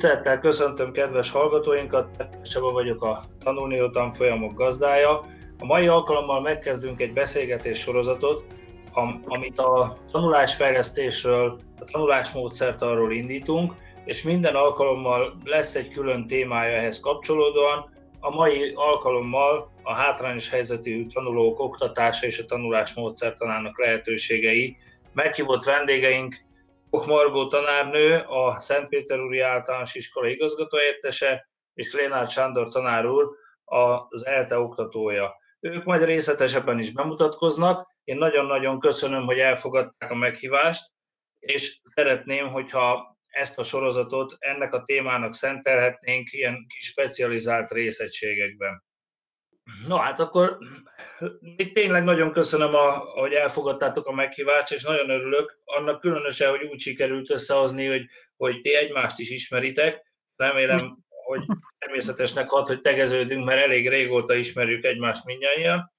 Tisztelettel köszöntöm kedves hallgatóinkat, Csaba vagyok a Tanulnió tanfolyamok gazdája. A mai alkalommal megkezdünk egy beszélgetés sorozatot, amit a tanulásfejlesztésről, a tanulásmódszert arról indítunk, és minden alkalommal lesz egy külön témája ehhez kapcsolódóan. A mai alkalommal a hátrányos helyzetű tanulók oktatása és a tanulás módszertanának lehetőségei. Meghívott vendégeink Margó tanárnő, a Szentpéterúri Általános Iskola igazgatóhelyettese, és Lénár Sándor tanár úr, az ELTE oktatója. Ők majd részletesebben is bemutatkoznak. Én nagyon-nagyon köszönöm, hogy elfogadták a meghívást, és szeretném, hogyha ezt a sorozatot ennek a témának szentelhetnénk ilyen kis specializált részegységekben. No hát akkor még tényleg nagyon köszönöm, a, hogy elfogadtátok a meghívást, és nagyon örülök. Annak különösen, hogy úgy sikerült összehozni, hogy, hogy ti egymást is ismeritek. Remélem, hogy természetesnek hat, hogy tegeződünk, mert elég régóta ismerjük egymást mindjárt.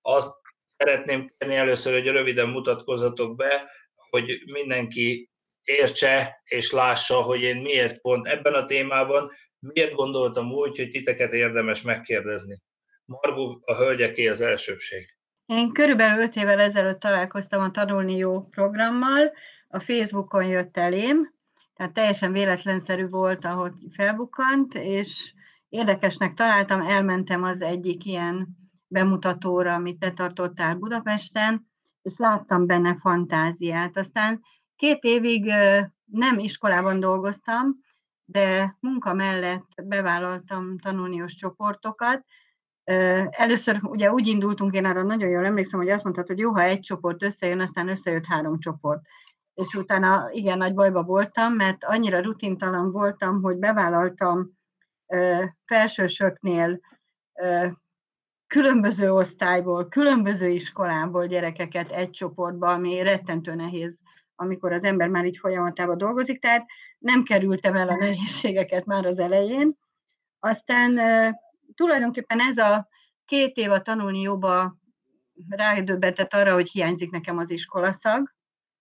Azt szeretném kérni először, hogy röviden mutatkozzatok be, hogy mindenki értse és lássa, hogy én miért pont ebben a témában, miért gondoltam úgy, hogy titeket érdemes megkérdezni. Margó, a hölgyeké az elsőbség. Én körülbelül öt évvel ezelőtt találkoztam a Tanulni Jó programmal, a Facebookon jött elém, tehát teljesen véletlenszerű volt, ahogy felbukkant, és érdekesnek találtam, elmentem az egyik ilyen bemutatóra, amit te tartottál Budapesten, és láttam benne fantáziát. Aztán két évig nem iskolában dolgoztam, de munka mellett bevállaltam tanulniós csoportokat, Először ugye úgy indultunk, én arra nagyon jól emlékszem, hogy azt mondtad, hogy jó, ha egy csoport összejön, aztán összejött három csoport. És utána igen nagy bajba voltam, mert annyira rutintalan voltam, hogy bevállaltam felsősöknél különböző osztályból, különböző iskolából gyerekeket egy csoportba, ami rettentő nehéz, amikor az ember már így folyamatában dolgozik, tehát nem kerültem el a nehézségeket már az elején. Aztán tulajdonképpen ez a két év a tanulni jobba rádöbbentett arra, hogy hiányzik nekem az iskolaszag,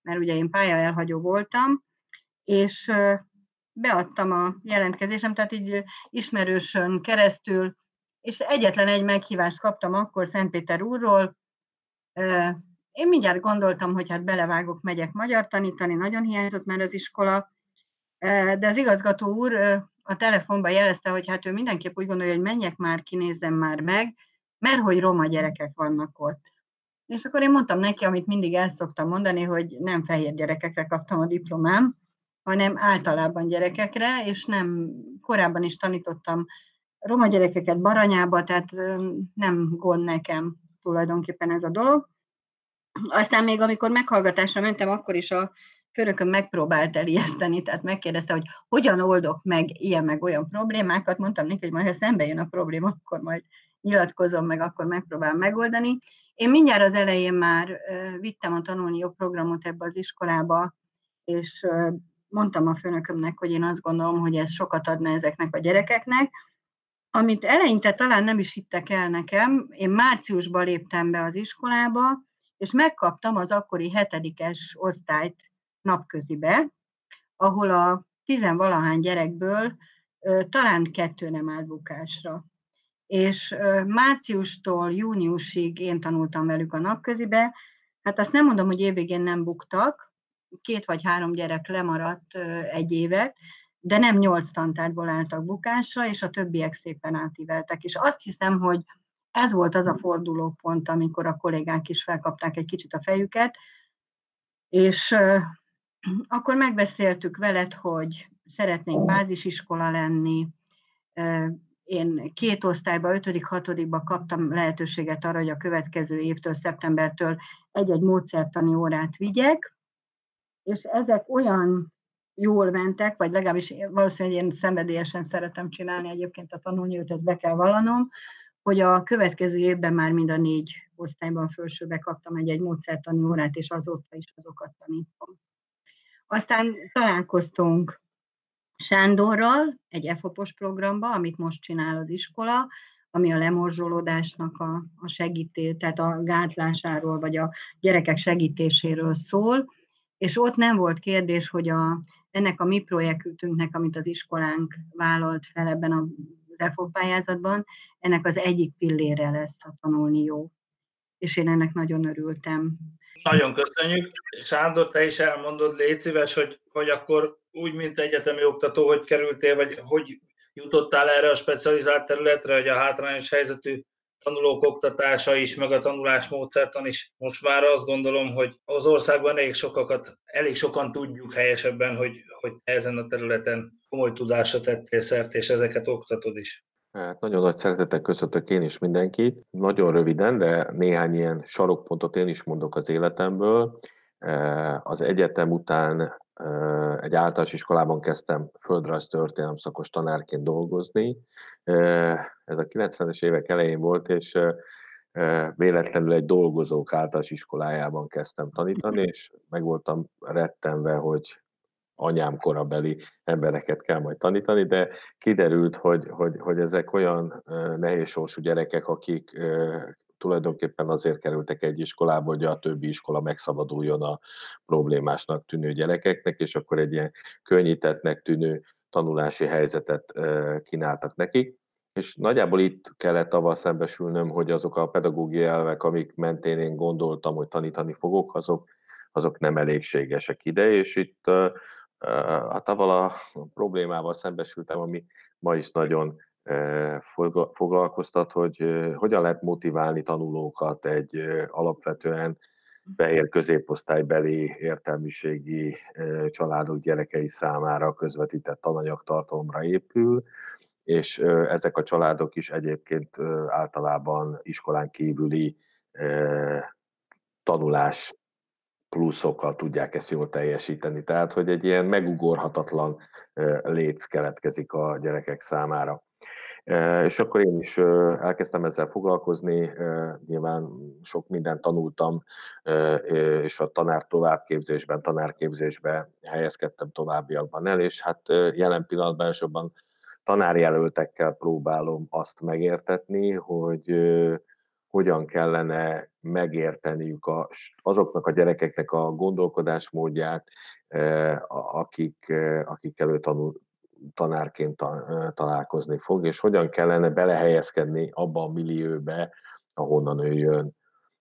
mert ugye én pálya elhagyó voltam, és beadtam a jelentkezésem, tehát így ismerősön keresztül, és egyetlen egy meghívást kaptam akkor Szentpéter úrról. Én mindjárt gondoltam, hogy hát belevágok, megyek magyar tanítani, nagyon hiányzott már az iskola, de az igazgató úr a telefonban jelezte, hogy hát ő mindenképp úgy gondolja, hogy menjek már, kinézzem már meg, mert hogy roma gyerekek vannak ott. És akkor én mondtam neki, amit mindig el szoktam mondani, hogy nem fehér gyerekekre kaptam a diplomám, hanem általában gyerekekre, és nem, korábban is tanítottam roma gyerekeket Baranyába, tehát nem gond nekem tulajdonképpen ez a dolog. Aztán még amikor meghallgatásra mentem, akkor is a főnököm megpróbált elijeszteni, tehát megkérdezte, hogy hogyan oldok meg ilyen meg olyan problémákat, mondtam neki, hogy majd ha szembe jön a probléma, akkor majd nyilatkozom meg, akkor megpróbálom megoldani. Én mindjárt az elején már vittem a tanulni jobb programot ebbe az iskolába, és mondtam a főnökömnek, hogy én azt gondolom, hogy ez sokat adna ezeknek a gyerekeknek, amit eleinte talán nem is hittek el nekem, én márciusban léptem be az iskolába, és megkaptam az akkori hetedikes osztályt napközibe, ahol a tizenvalahány gyerekből talán kettő nem állt bukásra. És márciustól júniusig én tanultam velük a napközibe, hát azt nem mondom, hogy évvégén nem buktak, két vagy három gyerek lemaradt egy évet, de nem nyolc tantárból álltak bukásra, és a többiek szépen átíveltek. És azt hiszem, hogy ez volt az a fordulópont, amikor a kollégák is felkapták egy kicsit a fejüket, és akkor megbeszéltük veled, hogy szeretnénk bázisiskola lenni. Én két osztályba, ötödik, hatodikba kaptam lehetőséget arra, hogy a következő évtől, szeptembertől egy-egy módszertani órát vigyek, és ezek olyan jól mentek, vagy legalábbis valószínűleg én szenvedélyesen szeretem csinálni egyébként a tanulni, ezt be kell vallanom, hogy a következő évben már mind a négy osztályban felsőbe kaptam egy-egy módszertani órát, és azóta is azokat tanítom. Aztán találkoztunk Sándorral egy EFOPOS programba, amit most csinál az iskola, ami a lemorzsolódásnak a, a segíté, tehát a gátlásáról, vagy a gyerekek segítéséről szól, és ott nem volt kérdés, hogy a ennek a mi projektünknek, amit az iskolánk vállalt fel ebben a EFO pályázatban, ennek az egyik pillére lesz a tanulni jó. És én ennek nagyon örültem. Nagyon köszönjük. Sándor, te is elmondod, légy szíves, hogy, hogy akkor úgy, mint egyetemi oktató, hogy kerültél, vagy hogy jutottál erre a specializált területre, hogy a hátrányos helyzetű tanulók oktatása is, meg a tanulás módszertan is. Most már azt gondolom, hogy az országban elég sokakat, elég sokan tudjuk helyesebben, hogy, hogy ezen a területen komoly tudásra tettél szert, és ezeket oktatod is. Hát nagyon nagy szeretettel köszöntök én is mindenkit. Nagyon röviden, de néhány ilyen sarokpontot én is mondok az életemből. Az egyetem után egy általános iskolában kezdtem földrajz történelem szakos tanárként dolgozni. Ez a 90-es évek elején volt, és véletlenül egy dolgozók általános iskolájában kezdtem tanítani, és meg voltam rettenve, hogy anyám korabeli embereket kell majd tanítani, de kiderült, hogy, hogy, hogy ezek olyan nehéz sorsú gyerekek, akik tulajdonképpen azért kerültek egy iskolába, hogy a többi iskola megszabaduljon a problémásnak tűnő gyerekeknek, és akkor egy ilyen könnyítettnek tűnő tanulási helyzetet kínáltak nekik. És nagyjából itt kellett avval szembesülnöm, hogy azok a pedagógiai elvek, amik mentén én gondoltam, hogy tanítani fogok, azok, azok nem elégségesek ide, és itt hát avval a problémával szembesültem, ami ma is nagyon foglalkoztat, hogy hogyan lehet motiválni tanulókat egy alapvetően fehér középosztálybeli értelmiségi családok gyerekei számára közvetített tananyagtartalomra épül, és ezek a családok is egyébként általában iskolán kívüli tanulás pluszokkal tudják ezt jól teljesíteni. Tehát, hogy egy ilyen megugorhatatlan léc keletkezik a gyerekek számára. És akkor én is elkezdtem ezzel foglalkozni, nyilván sok mindent tanultam, és a tanár továbbképzésben, tanárképzésben helyezkedtem továbbiakban el, és hát jelen pillanatban elsőbben tanárjelöltekkel próbálom azt megértetni, hogy hogyan kellene megérteniük a, azoknak a gyerekeknek a gondolkodásmódját, akik, akik előtanul, tanárként találkozni fog, és hogyan kellene belehelyezkedni abba a millióbe, ahonnan ő jön.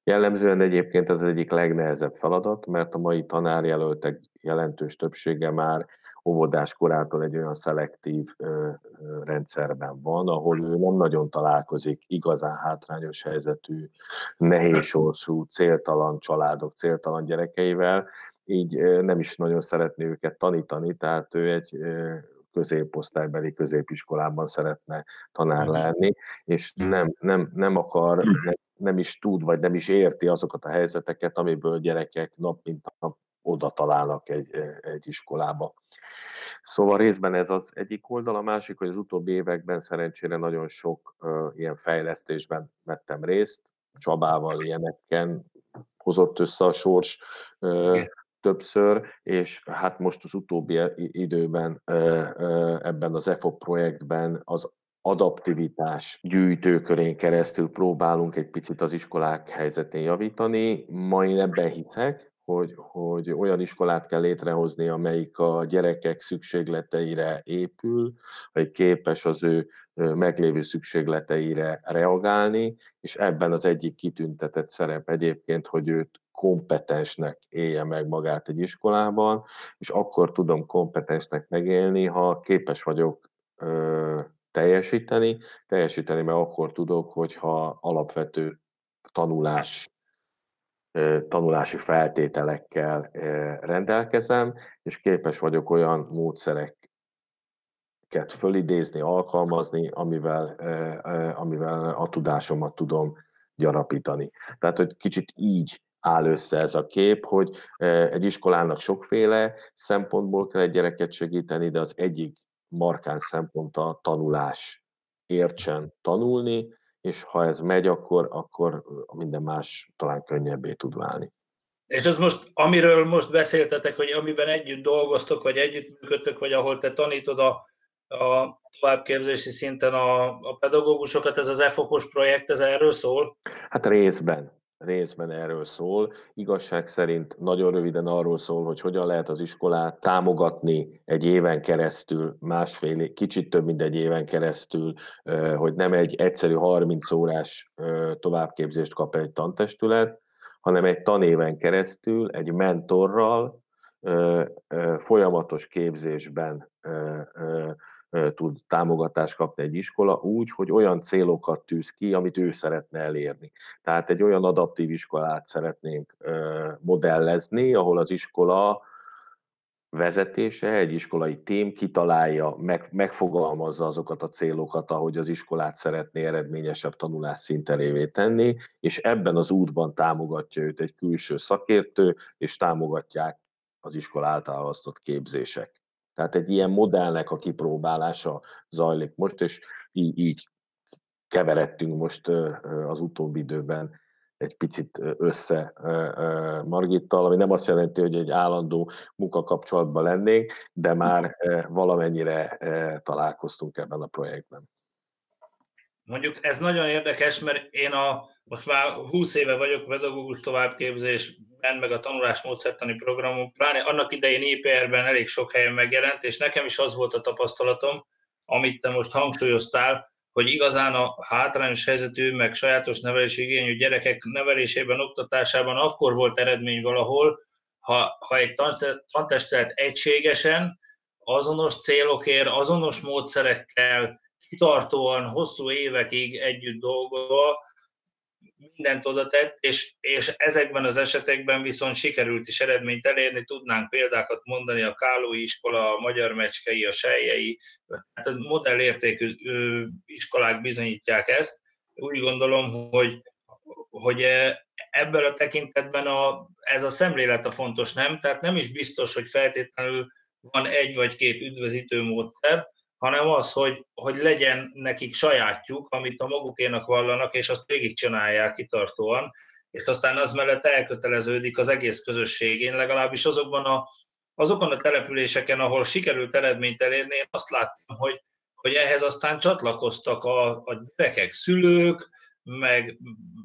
Jellemzően egyébként ez egyik legnehezebb feladat, mert a mai tanárjelöltek jelentős többsége már óvodás korától egy olyan szelektív ö, ö, rendszerben van, ahol ő nem nagyon találkozik igazán hátrányos helyzetű, nehézsorsú, céltalan családok, céltalan gyerekeivel, így ö, nem is nagyon szeretné őket tanítani, tehát ő egy középosztálybeli középiskolában szeretne tanár mhm. lenni, és mhm. nem, nem, nem akar, nem, nem is tud, vagy nem is érti azokat a helyzeteket, amiből gyerekek nap mint nap oda találnak egy, egy iskolába. Szóval részben ez az egyik oldal, a másik, hogy az utóbbi években szerencsére nagyon sok uh, ilyen fejlesztésben vettem részt, Csabával ilyeneken hozott össze a sors uh, többször, és hát most az utóbbi időben ebben az EFOP projektben az adaptivitás gyűjtőkörén keresztül próbálunk egy picit az iskolák helyzetén javítani. Ma én ebben hiszek, hogy, hogy olyan iskolát kell létrehozni, amelyik a gyerekek szükségleteire épül, vagy képes az ő meglévő szükségleteire reagálni, és ebben az egyik kitüntetett szerep egyébként, hogy őt kompetensnek élje meg magát egy iskolában, és akkor tudom kompetensnek megélni, ha képes vagyok ö, teljesíteni, teljesíteni, mert akkor tudok, hogyha alapvető tanulás tanulási feltételekkel rendelkezem, és képes vagyok olyan módszereket fölidézni, alkalmazni, amivel, amivel a tudásomat tudom gyarapítani. Tehát, hogy kicsit így áll össze ez a kép, hogy egy iskolának sokféle szempontból kell egy gyereket segíteni, de az egyik markáns szempont a tanulás. Értsen tanulni, és ha ez megy, akkor, akkor minden más talán könnyebbé tud válni. És ez most, amiről most beszéltetek, hogy amiben együtt dolgoztok, vagy együttműködtök, vagy ahol te tanítod a, a továbbképzési szinten a, a pedagógusokat, ez az EFOKOS projekt, ez erről szól? Hát részben. Részben erről szól. Igazság szerint nagyon röviden arról szól, hogy hogyan lehet az iskolát támogatni egy éven keresztül, másfél, kicsit több mint egy éven keresztül, hogy nem egy egyszerű 30 órás továbbképzést kap egy tantestület, hanem egy tanéven keresztül egy mentorral folyamatos képzésben tud támogatást kapni egy iskola úgy, hogy olyan célokat tűz ki, amit ő szeretne elérni. Tehát egy olyan adaptív iskolát szeretnénk modellezni, ahol az iskola vezetése, egy iskolai tím kitalálja, meg, megfogalmazza azokat a célokat, ahogy az iskolát szeretné eredményesebb tanulás szinterévé tenni, és ebben az útban támogatja őt egy külső szakértő, és támogatják az iskola által képzések. Tehát egy ilyen modellnek a kipróbálása zajlik most, és így, így keveredtünk most az utóbbi időben egy picit össze Margittal, ami nem azt jelenti, hogy egy állandó munkakapcsolatban lennénk, de már valamennyire találkoztunk ebben a projektben. Mondjuk ez nagyon érdekes, mert én a, most már 20 éve vagyok pedagógus továbbképzésben, meg a tanulás módszertani programon, pláne annak idején IPR-ben elég sok helyen megjelent, és nekem is az volt a tapasztalatom, amit te most hangsúlyoztál, hogy igazán a hátrányos helyzetű, meg sajátos nevelési igényű gyerekek nevelésében, oktatásában akkor volt eredmény valahol, ha, ha egy tantestület egységesen, azonos célokért, azonos módszerekkel, kitartóan, hosszú évekig együtt dolgozva mindent oda tett, és, és ezekben az esetekben viszont sikerült is eredményt elérni, tudnánk példákat mondani, a Kálói iskola, a Magyar Mecskei, a Sejjei, hát a modellértékű iskolák bizonyítják ezt. Úgy gondolom, hogy, hogy ebből a tekintetben a, ez a szemlélet a fontos, nem? Tehát nem is biztos, hogy feltétlenül van egy vagy két üdvözítő módszer, hanem az, hogy, hogy legyen nekik sajátjuk, amit a magukénak vallanak, és azt végigcsinálják kitartóan, és aztán az mellett elköteleződik az egész közösségén, legalábbis azokban a, azokon a településeken, ahol sikerült eredményt elérni, én azt láttam, hogy, hogy ehhez aztán csatlakoztak a, a gyerekek, szülők, meg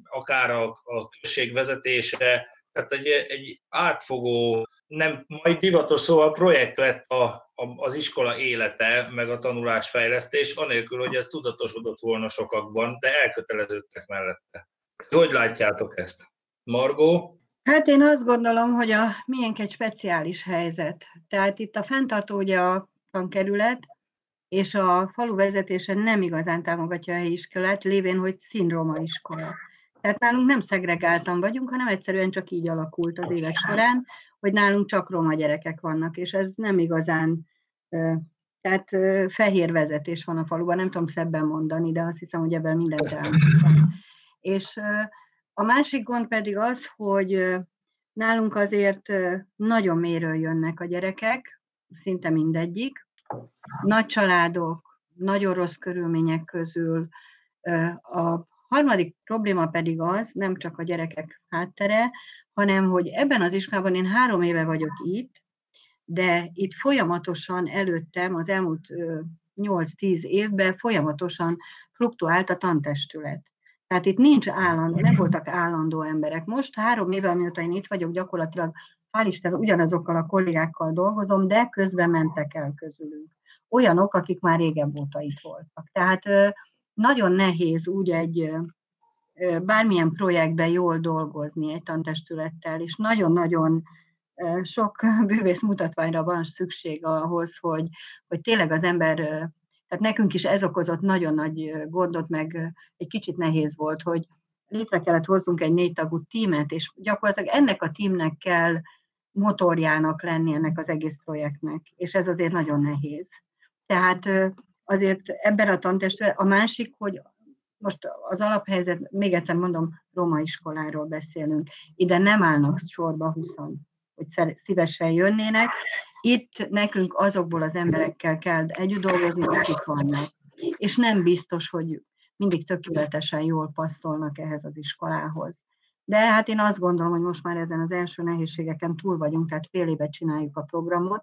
akár a, a község vezetése, tehát egy, egy átfogó nem majd divatos, szóval projekt lett a, a, az iskola élete, meg a tanulásfejlesztés, anélkül, hogy ez tudatosodott volna sokakban, de elköteleződtek mellette. Hogy látjátok ezt? Margó? Hát én azt gondolom, hogy a milyenk egy speciális helyzet. Tehát itt a fenntartó ugye a tankerület, és a falu vezetése nem igazán támogatja a helyi iskolát, lévén, hogy szindróma iskola. Tehát nálunk nem szegregáltan vagyunk, hanem egyszerűen csak így alakult az évek során, hogy nálunk csak roma gyerekek vannak, és ez nem igazán, tehát fehér vezetés van a faluban, nem tudom szebben mondani, de azt hiszem, hogy ebben mindent elmondtam. És a másik gond pedig az, hogy nálunk azért nagyon méről jönnek a gyerekek, szinte mindegyik, nagy családok, nagyon rossz körülmények közül. A harmadik probléma pedig az, nem csak a gyerekek háttere, hanem hogy ebben az iskolában én három éve vagyok itt, de itt folyamatosan előttem, az elmúlt 8-10 évben folyamatosan fluktuált a tantestület. Tehát itt nincs állandó, nem voltak állandó emberek. Most három éve, mióta én itt vagyok, gyakorlatilag hál' Isten ugyanazokkal a kollégákkal dolgozom, de közben mentek el közülünk. Olyanok, akik már régebb óta itt voltak. Tehát nagyon nehéz úgy egy bármilyen projektben jól dolgozni egy tantestülettel, és nagyon-nagyon sok bűvész mutatványra van szükség ahhoz, hogy, hogy tényleg az ember, tehát nekünk is ez okozott nagyon nagy gondot, meg egy kicsit nehéz volt, hogy létre kellett hozzunk egy négy tagú tímet, és gyakorlatilag ennek a tímnek kell motorjának lenni ennek az egész projektnek, és ez azért nagyon nehéz. Tehát azért ebben a tantestben, a másik, hogy most az alaphelyzet, még egyszer mondom, roma iskoláról beszélünk. Ide nem állnak sorba 20 hogy szívesen jönnének. Itt nekünk azokból az emberekkel kell együtt dolgozni, akik vannak. És nem biztos, hogy mindig tökéletesen jól passzolnak ehhez az iskolához. De hát én azt gondolom, hogy most már ezen az első nehézségeken túl vagyunk, tehát fél évet csináljuk a programot,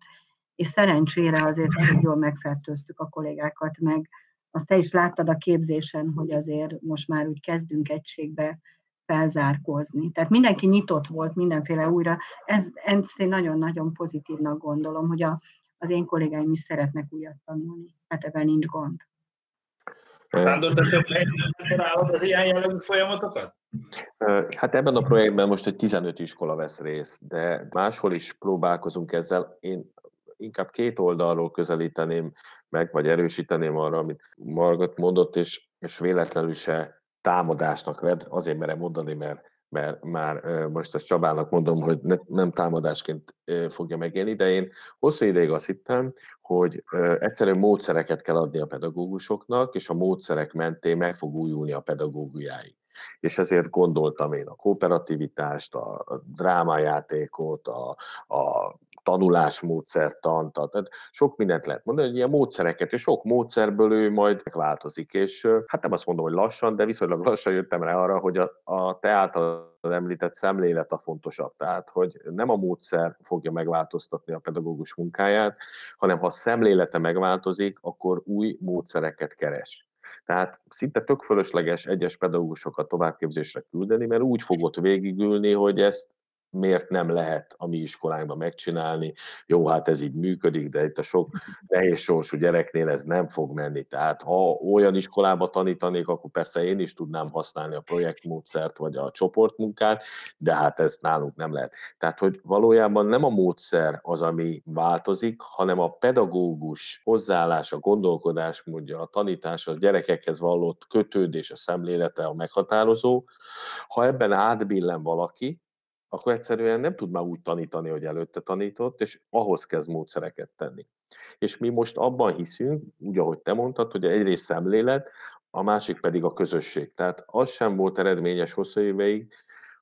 és szerencsére azért elég jól megfertőztük a kollégákat, meg azt te is láttad a képzésen, hogy azért most már úgy kezdünk egységbe felzárkózni. Tehát mindenki nyitott volt mindenféle újra. Ez, ezt én nagyon-nagyon pozitívnak gondolom, hogy a, az én kollégáim is szeretnek újat tanulni. Hát ebben nincs gond. Sándor, te több helyben az ilyen jellegű folyamatokat? Hát ebben a projektben most egy 15 iskola vesz részt, de máshol is próbálkozunk ezzel. Én inkább két oldalról közelíteném meg, vagy erősíteném arra, amit Margot mondott, és, és véletlenül se támadásnak ved, azért merem mondani, mert, mert már most ezt Csabának mondom, hogy ne, nem támadásként fogja megélni, de én hosszú ideig azt hittem, hogy egyszerűen módszereket kell adni a pedagógusoknak, és a módszerek mentén meg fog újulni a pedagógiáig. És ezért gondoltam én a kooperativitást, a drámajátékot, a, a tanulásmódszertant, tehát sok mindent lehet mondani, hogy ilyen módszereket, és sok módszerből ő majd változik, és hát nem azt mondom, hogy lassan, de viszonylag lassan jöttem rá arra, hogy a, a te által említett szemlélet a fontosabb. Tehát, hogy nem a módszer fogja megváltoztatni a pedagógus munkáját, hanem ha a szemlélete megváltozik, akkor új módszereket keres. Tehát szinte tök fölösleges egyes pedagógusokat továbbképzésre küldeni, mert úgy fogott végigülni, hogy ezt miért nem lehet a mi iskolánkban megcsinálni. Jó, hát ez így működik, de itt a sok nehéz sorsú gyereknél ez nem fog menni. Tehát ha olyan iskolába tanítanék, akkor persze én is tudnám használni a projektmódszert vagy a csoportmunkát, de hát ez nálunk nem lehet. Tehát, hogy valójában nem a módszer az, ami változik, hanem a pedagógus hozzáállás, a gondolkodás, mondja, a tanítás, a gyerekekhez vallott kötődés, a szemlélete a meghatározó. Ha ebben átbillen valaki, akkor egyszerűen nem tud már úgy tanítani, hogy előtte tanított, és ahhoz kezd módszereket tenni. És mi most abban hiszünk, úgy ahogy te mondtad, hogy egyrészt szemlélet, a másik pedig a közösség. Tehát az sem volt eredményes hosszú éveig,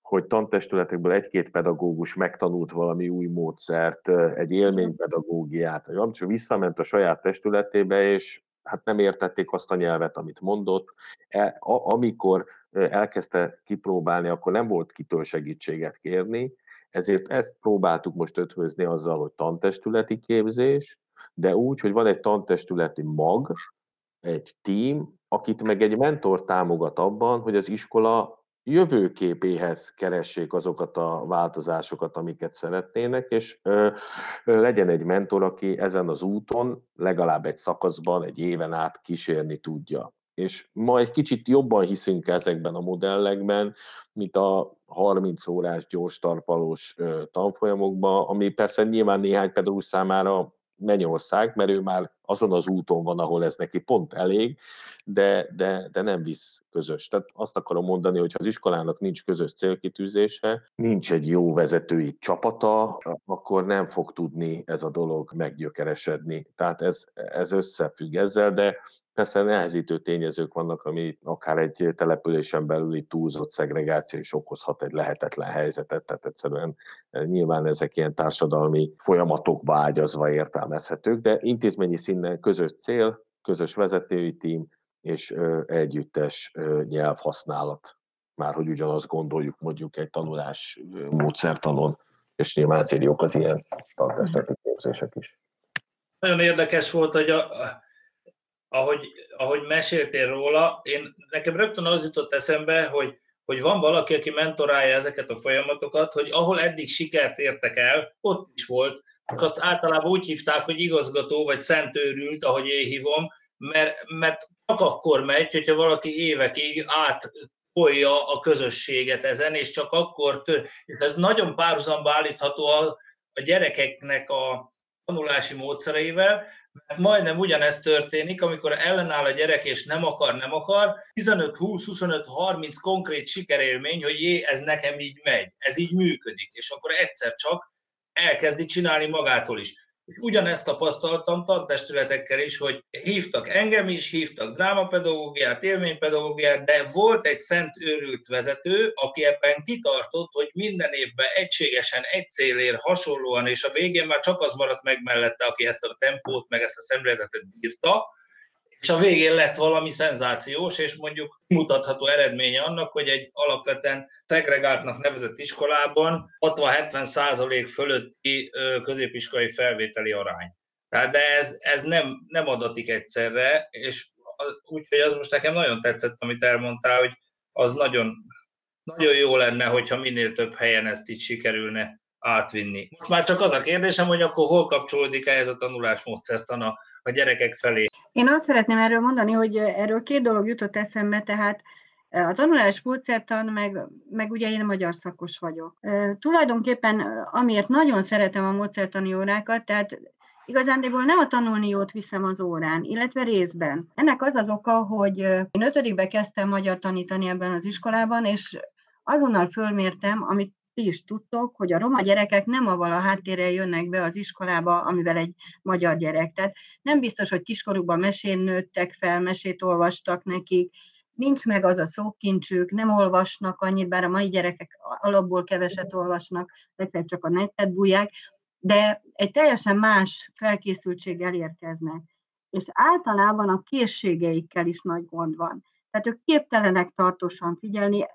hogy tantestületekből egy-két pedagógus megtanult valami új módszert, egy élménypedagógiát, vagy valamit, visszament a saját testületébe, és hát nem értették azt a nyelvet, amit mondott. E, a, amikor elkezdte kipróbálni, akkor nem volt kitől segítséget kérni, ezért ezt próbáltuk most ötvözni azzal, hogy tantestületi képzés, de úgy, hogy van egy tantestületi mag, egy tím, akit meg egy mentor támogat abban, hogy az iskola jövőképéhez keressék azokat a változásokat, amiket szeretnének, és ö, ö, legyen egy mentor, aki ezen az úton legalább egy szakaszban, egy éven át kísérni tudja és ma egy kicsit jobban hiszünk ezekben a modellekben, mint a 30 órás gyors tarpalós tanfolyamokban, ami persze nyilván néhány pedagógus számára mennyország, mert ő már azon az úton van, ahol ez neki pont elég, de, de, de nem visz közös. Tehát azt akarom mondani, hogy ha az iskolának nincs közös célkitűzése, nincs egy jó vezetői csapata, akkor nem fog tudni ez a dolog meggyökeresedni. Tehát ez, ez összefügg ezzel, de Persze nehezítő tényezők vannak, ami akár egy településen belüli túlzott szegregáció is okozhat egy lehetetlen helyzetet, tehát egyszerűen e, nyilván ezek ilyen társadalmi folyamatokba ágyazva értelmezhetők, de intézményi szinten közös cél, közös vezetői tím és együttes nyelvhasználat. Már hogy ugyanazt gondoljuk mondjuk egy tanulás módszertanon, és nyilván ezért jók az ilyen tantesteti képzések is. Nagyon érdekes volt, hogy a, ahogy, ahogy meséltél róla, én, nekem rögtön az jutott eszembe, hogy, hogy van valaki, aki mentorálja ezeket a folyamatokat, hogy ahol eddig sikert értek el, ott is volt, azt általában úgy hívták, hogy igazgató vagy szentőrült, ahogy én hívom, mert, mert csak akkor megy, hogyha valaki évekig átolja a közösséget ezen, és csak akkor tör. És ez nagyon párhuzamba állítható a, a gyerekeknek a tanulási módszereivel, majdnem ugyanezt történik, amikor ellenáll a gyerek és nem akar, nem akar, 15, 20, 25, 30 konkrét sikerélmény, hogy jé, ez nekem így megy, ez így működik, és akkor egyszer csak elkezdi csinálni magától is. Ugyanezt tapasztaltam tantestületekkel is, hogy hívtak engem is, hívtak drámapedagógiát, élménypedagógiát, de volt egy szent őrült vezető, aki ebben kitartott, hogy minden évben egységesen, egy célért, hasonlóan, és a végén már csak az maradt meg mellette, aki ezt a tempót, meg ezt a szemléletet bírta, és a végén lett valami szenzációs, és mondjuk mutatható eredménye annak, hogy egy alapvetően szegregáltnak nevezett iskolában 60-70 százalék fölötti középiskolai felvételi arány. Tehát de ez, ez nem, nem adatik egyszerre, és úgyhogy az most nekem nagyon tetszett, amit elmondtál, hogy az nagyon nagyon jó lenne, hogyha minél több helyen ezt így sikerülne átvinni. Most már csak az a kérdésem, hogy akkor hol kapcsolódik ehhez a tanulásmódszertan a, a gyerekek felé? Én azt szeretném erről mondani, hogy erről két dolog jutott eszembe, tehát a tanulás módszertan, meg, meg ugye én magyar szakos vagyok. Tulajdonképpen amiért nagyon szeretem a módszertani órákat, tehát igazándiból nem a tanulniót viszem az órán, illetve részben. Ennek az az oka, hogy én ötödikbe kezdtem magyar tanítani ebben az iskolában, és azonnal fölmértem, amit ti is tudtok, hogy a roma gyerekek nem avval a háttérrel jönnek be az iskolába, amivel egy magyar gyerek. Tehát nem biztos, hogy kiskorukban mesén nőttek fel, mesét olvastak nekik, nincs meg az a szókincsük, nem olvasnak annyit, bár a mai gyerekek alapból keveset olvasnak, legfeljebb csak a netet bújják, de egy teljesen más felkészültséggel érkeznek. És általában a készségeikkel is nagy gond van. Tehát ők képtelenek tartósan figyelni,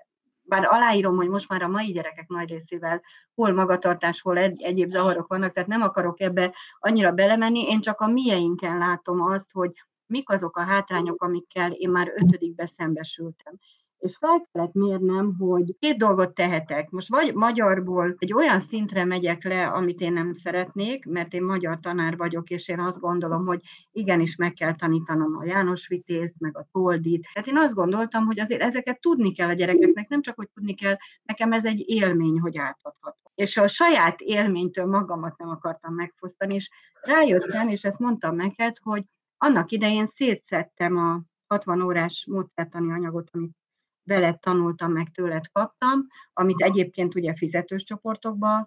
bár aláírom, hogy most már a mai gyerekek nagy részével hol magatartás, hol egy, egyéb zavarok vannak, tehát nem akarok ebbe annyira belemenni, én csak a mieinken látom azt, hogy mik azok a hátrányok, amikkel én már ötödikbe szembesültem és fel kellett mérnem, hogy két dolgot tehetek. Most vagy magyarból egy olyan szintre megyek le, amit én nem szeretnék, mert én magyar tanár vagyok, és én azt gondolom, hogy igenis meg kell tanítanom a János Vitézt, meg a Toldit. Tehát én azt gondoltam, hogy azért ezeket tudni kell a gyerekeknek, nem csak, hogy tudni kell, nekem ez egy élmény, hogy átadhatom. És a saját élménytől magamat nem akartam megfosztani, és rájöttem, és ezt mondtam neked, hogy annak idején szétszettem a 60 órás módszertani anyagot, amit veled tanultam, meg tőled kaptam, amit egyébként ugye fizetős csoportokba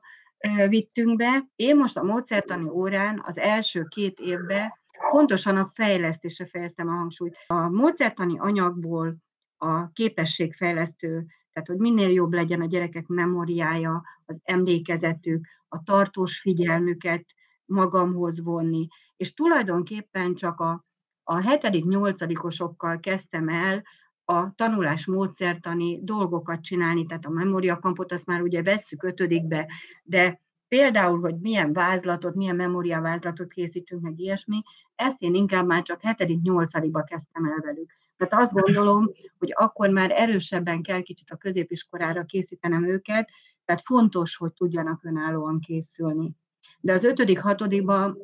vittünk be. Én most a módszertani órán az első két évben pontosan a fejlesztésre fejeztem a hangsúlyt. A módszertani anyagból a képességfejlesztő, tehát hogy minél jobb legyen a gyerekek memóriája, az emlékezetük, a tartós figyelmüket magamhoz vonni. És tulajdonképpen csak a, a hetedik, nyolcadikosokkal kezdtem el a tanulás módszertani dolgokat csinálni, tehát a memóriakampot azt már ugye vesszük ötödikbe, de például, hogy milyen vázlatot, milyen memóriavázlatot készítsünk, meg ilyesmi, ezt én inkább már csak hetedik, nyolcadikba kezdtem el velük. Tehát azt gondolom, hogy akkor már erősebben kell kicsit a középiskolára készítenem őket, tehát fontos, hogy tudjanak önállóan készülni. De az ötödik, hatodikban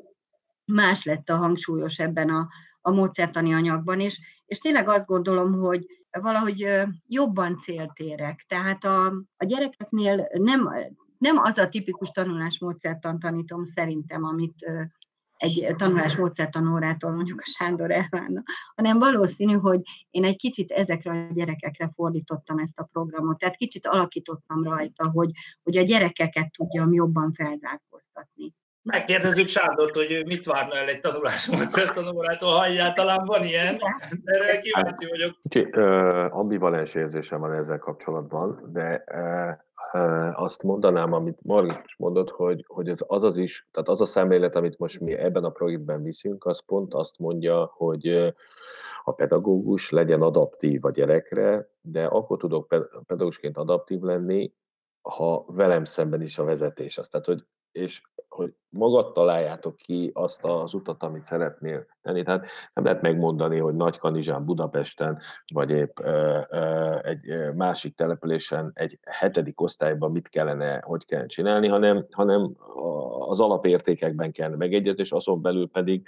más lett a hangsúlyos ebben a, a módszertani anyagban is, és tényleg azt gondolom, hogy valahogy jobban céltérek. Tehát a, a gyerekeknél nem, nem az a tipikus tanulásmódszertan tanítom szerintem, amit egy tanulásmódszertan órától mondjuk a Sándor elvárna, hanem valószínű, hogy én egy kicsit ezekre a gyerekekre fordítottam ezt a programot, tehát kicsit alakítottam rajta, hogy, hogy a gyerekeket tudjam jobban felzárkóztatni. Megkérdezzük Sándort, hogy mit várna el egy tanulásmódszertan órától, ha egyáltalán van ilyen, de kíváncsi vagyok. Kicsi, ambivalens érzésem van ezzel kapcsolatban, de azt mondanám, amit Margit is mondott, hogy, hogy az, az az is, tehát az a szemlélet, amit most mi ebben a projektben viszünk, az pont azt mondja, hogy a pedagógus legyen adaptív a gyerekre, de akkor tudok pedagógusként adaptív lenni, ha velem szemben is a vezetés az. Tehát, hogy és hogy magad találjátok ki azt az utat, amit szeretnél tenni. Tehát nem lehet megmondani, hogy Nagy Kanizsán Budapesten, vagy épp ö, ö, egy másik településen, egy hetedik osztályban mit kellene, hogy kellene csinálni, hanem, hanem az alapértékekben kell megegyezni, és azon belül pedig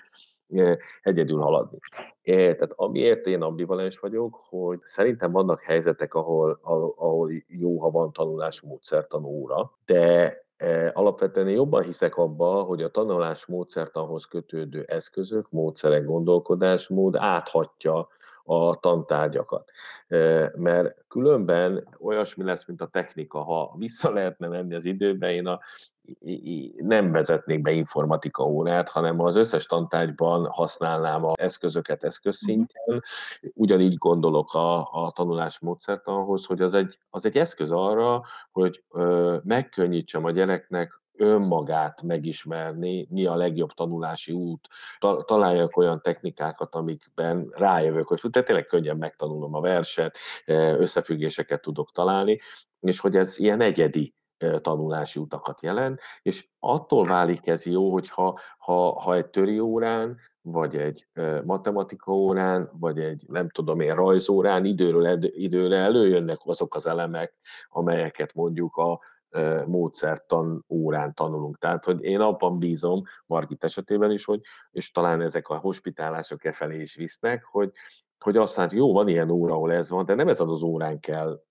egyedül haladni. Tehát amiért én ambivalens vagyok, hogy szerintem vannak helyzetek, ahol, ahol jó, ha van tanulás módszertan óra, de alapvetően én jobban hiszek abba, hogy a tanulás módszertanhoz kötődő eszközök, módszerek, gondolkodásmód áthatja a tantárgyakat. Mert különben olyasmi lesz, mint a technika. Ha vissza lehetne menni az időben, én a, nem vezetnék be informatika órát, hanem az összes tantárgyban használnám az eszközöket eszközszintjén. Ugyanígy gondolok a, a tanulás módszertanhoz, hogy az egy, az egy eszköz arra, hogy ö, megkönnyítsem a gyereknek önmagát megismerni, mi a legjobb tanulási út, találjak olyan technikákat, amikben rájövök, hogy tehát tényleg könnyen megtanulom a verset, összefüggéseket tudok találni, és hogy ez ilyen egyedi tanulási utakat jelent, és attól válik ez jó, hogyha ha, ha egy töri órán, vagy egy matematika órán, vagy egy nem tudom én rajzórán időről időre előjönnek azok az elemek, amelyeket mondjuk a módszertan órán tanulunk. Tehát, hogy én abban bízom, Margit esetében is, hogy, és talán ezek a hospitálások e felé is visznek, hogy, hogy aztán jó, van ilyen óra, ahol ez van, de nem ez az órán kell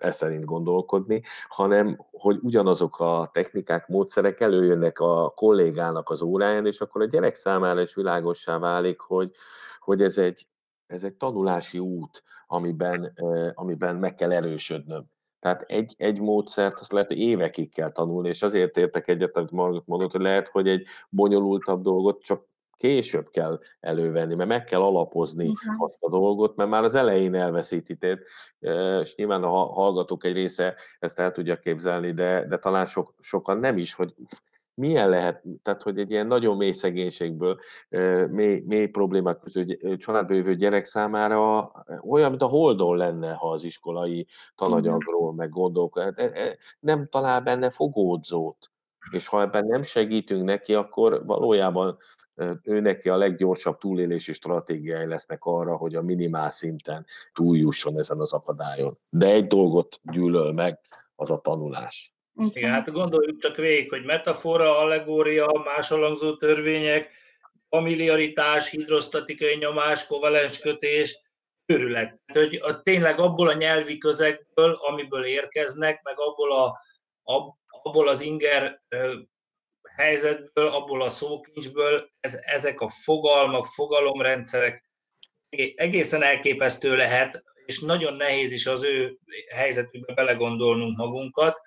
e szerint gondolkodni, hanem hogy ugyanazok a technikák, módszerek előjönnek a kollégának az óráján, és akkor a gyerek számára is világossá válik, hogy, hogy ez, egy, ez egy tanulási út, amiben, amiben meg kell erősödnöm. Tehát egy, egy módszert azt lehet, hogy évekig kell tanulni, és azért értek egyet, amit Margot mondott, hogy lehet, hogy egy bonyolultabb dolgot csak később kell elővenni, mert meg kell alapozni uh-huh. azt a dolgot, mert már az elején elveszíti. és nyilván a hallgatók egy része ezt el tudja képzelni, de, de talán sok, sokan nem is, hogy milyen lehet, tehát hogy egy ilyen nagyon mély szegénységből, mély, mély problémák közül családba jövő gyerek számára olyan, mint a holdon lenne, ha az iskolai tananyagról meg gondolkodik. Hát, e, e, nem talál benne fogódzót. És ha ebben nem segítünk neki, akkor valójában ő neki a leggyorsabb túlélési stratégiái lesznek arra, hogy a minimál szinten túljusson ezen az akadályon. De egy dolgot gyűlöl meg, az a tanulás. Igen, hát gondoljuk csak végig, hogy metafora, allegória, másolangzó törvények, familiaritás, hidrostatikai nyomás, kovalens kötés, őrület. Hogy a, tényleg abból a nyelvi közegből, amiből érkeznek, meg abból, a, abból az inger helyzetből, abból a szókincsből, ez, ezek a fogalmak, fogalomrendszerek egészen elképesztő lehet, és nagyon nehéz is az ő helyzetükbe belegondolnunk magunkat,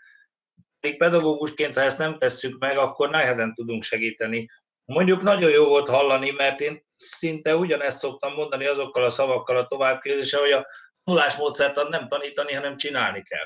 még pedagógusként, ha ezt nem tesszük meg, akkor nehezen tudunk segíteni. Mondjuk nagyon jó volt hallani, mert én szinte ugyanezt szoktam mondani azokkal a szavakkal a továbbképzése, hogy a tanulásmódszert nem tanítani, hanem csinálni kell.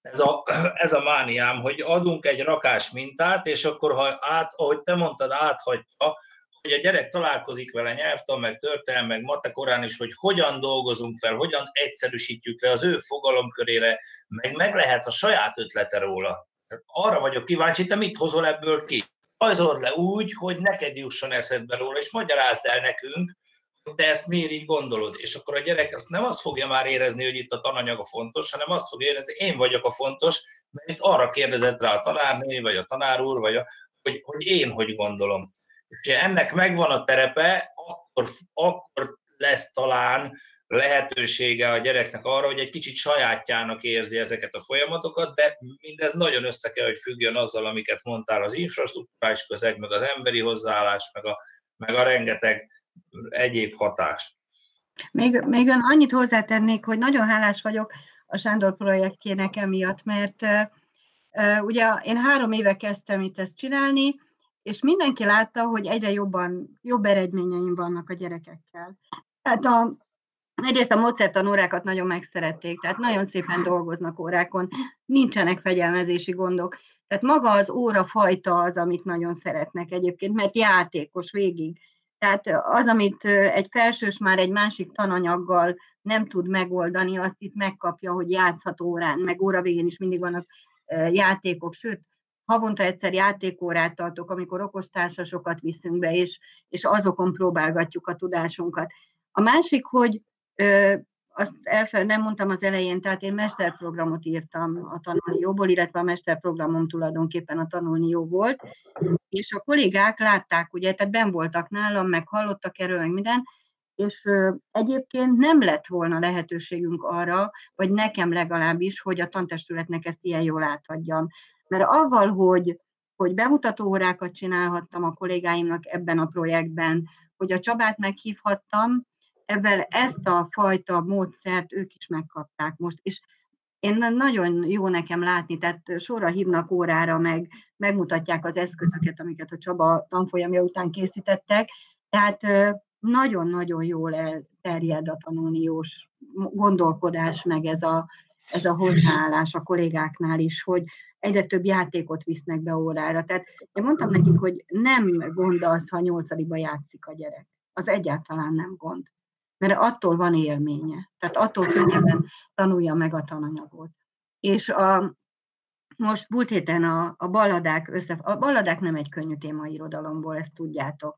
Ez a, ez a mániám, hogy adunk egy rakás mintát, és akkor, ha át, ahogy te mondtad, áthagyja, hogy a gyerek találkozik vele nyelvtan, meg történelem, meg matekorán is, hogy hogyan dolgozunk fel, hogyan egyszerűsítjük le az ő fogalomkörére, meg meg lehet a saját ötlete róla. Arra vagyok kíváncsi, te mit hozol ebből ki? Rajzold le úgy, hogy neked jusson eszedbe róla, és magyarázd el nekünk, hogy te ezt miért így gondolod. És akkor a gyerek azt nem azt fogja már érezni, hogy itt a tananyag a fontos, hanem azt fogja érezni, én vagyok a fontos, mert itt arra kérdezett rá a tanárnő, vagy a tanár úr, vagy a, hogy, hogy én hogy gondolom. És ennek megvan a terepe, akkor, akkor lesz talán lehetősége a gyereknek arra, hogy egy kicsit sajátjának érzi ezeket a folyamatokat, de mindez nagyon össze kell, hogy függjön azzal, amiket mondtál, az infrastruktúrális közeg, meg az emberi hozzáállás, meg a, meg a rengeteg egyéb hatás. Még, még annyit hozzátennék, hogy nagyon hálás vagyok a Sándor projektjének emiatt, mert uh, ugye én három éve kezdtem itt ezt csinálni, és mindenki látta, hogy egyre jobban, jobb eredményeim vannak a gyerekekkel. Tehát a, Egyrészt a módszertan órákat nagyon megszerették, tehát nagyon szépen dolgoznak órákon, nincsenek fegyelmezési gondok. Tehát maga az óra fajta az, amit nagyon szeretnek egyébként, mert játékos végig. Tehát az, amit egy felsős már egy másik tananyaggal nem tud megoldani, azt itt megkapja, hogy játszhat órán, meg óra végén is mindig vannak játékok, sőt, havonta egyszer játékórát tartok, amikor okostársasokat viszünk be, és, és azokon próbálgatjuk a tudásunkat. A másik, hogy azt elfel, nem mondtam az elején, tehát én mesterprogramot írtam a tanulni jóból, illetve a mesterprogramom tulajdonképpen a tanulni jó volt, és a kollégák látták, ugye, tehát ben voltak nálam, meg hallottak erről, meg minden, és egyébként nem lett volna lehetőségünk arra, vagy nekem legalábbis, hogy a tantestületnek ezt ilyen jól átadjam. Mert avval, hogy, hogy bemutató órákat csinálhattam a kollégáimnak ebben a projektben, hogy a Csabát meghívhattam, ebben ezt a fajta módszert ők is megkapták most, és én nagyon jó nekem látni, tehát sorra hívnak órára, meg megmutatják az eszközöket, amiket a Csaba tanfolyamja után készítettek, tehát nagyon-nagyon jól elterjed a tanulniós gondolkodás, meg ez a, ez a hozzáállás a kollégáknál is, hogy egyre több játékot visznek be órára. Tehát én mondtam nekik, hogy nem gond az, ha nyolcadikba játszik a gyerek. Az egyáltalán nem gond mert attól van élménye. Tehát attól könnyebben tanulja meg a tananyagot. És a, most múlt héten a, a balladák össze... A balladák nem egy könnyű téma irodalomból, ezt tudjátok.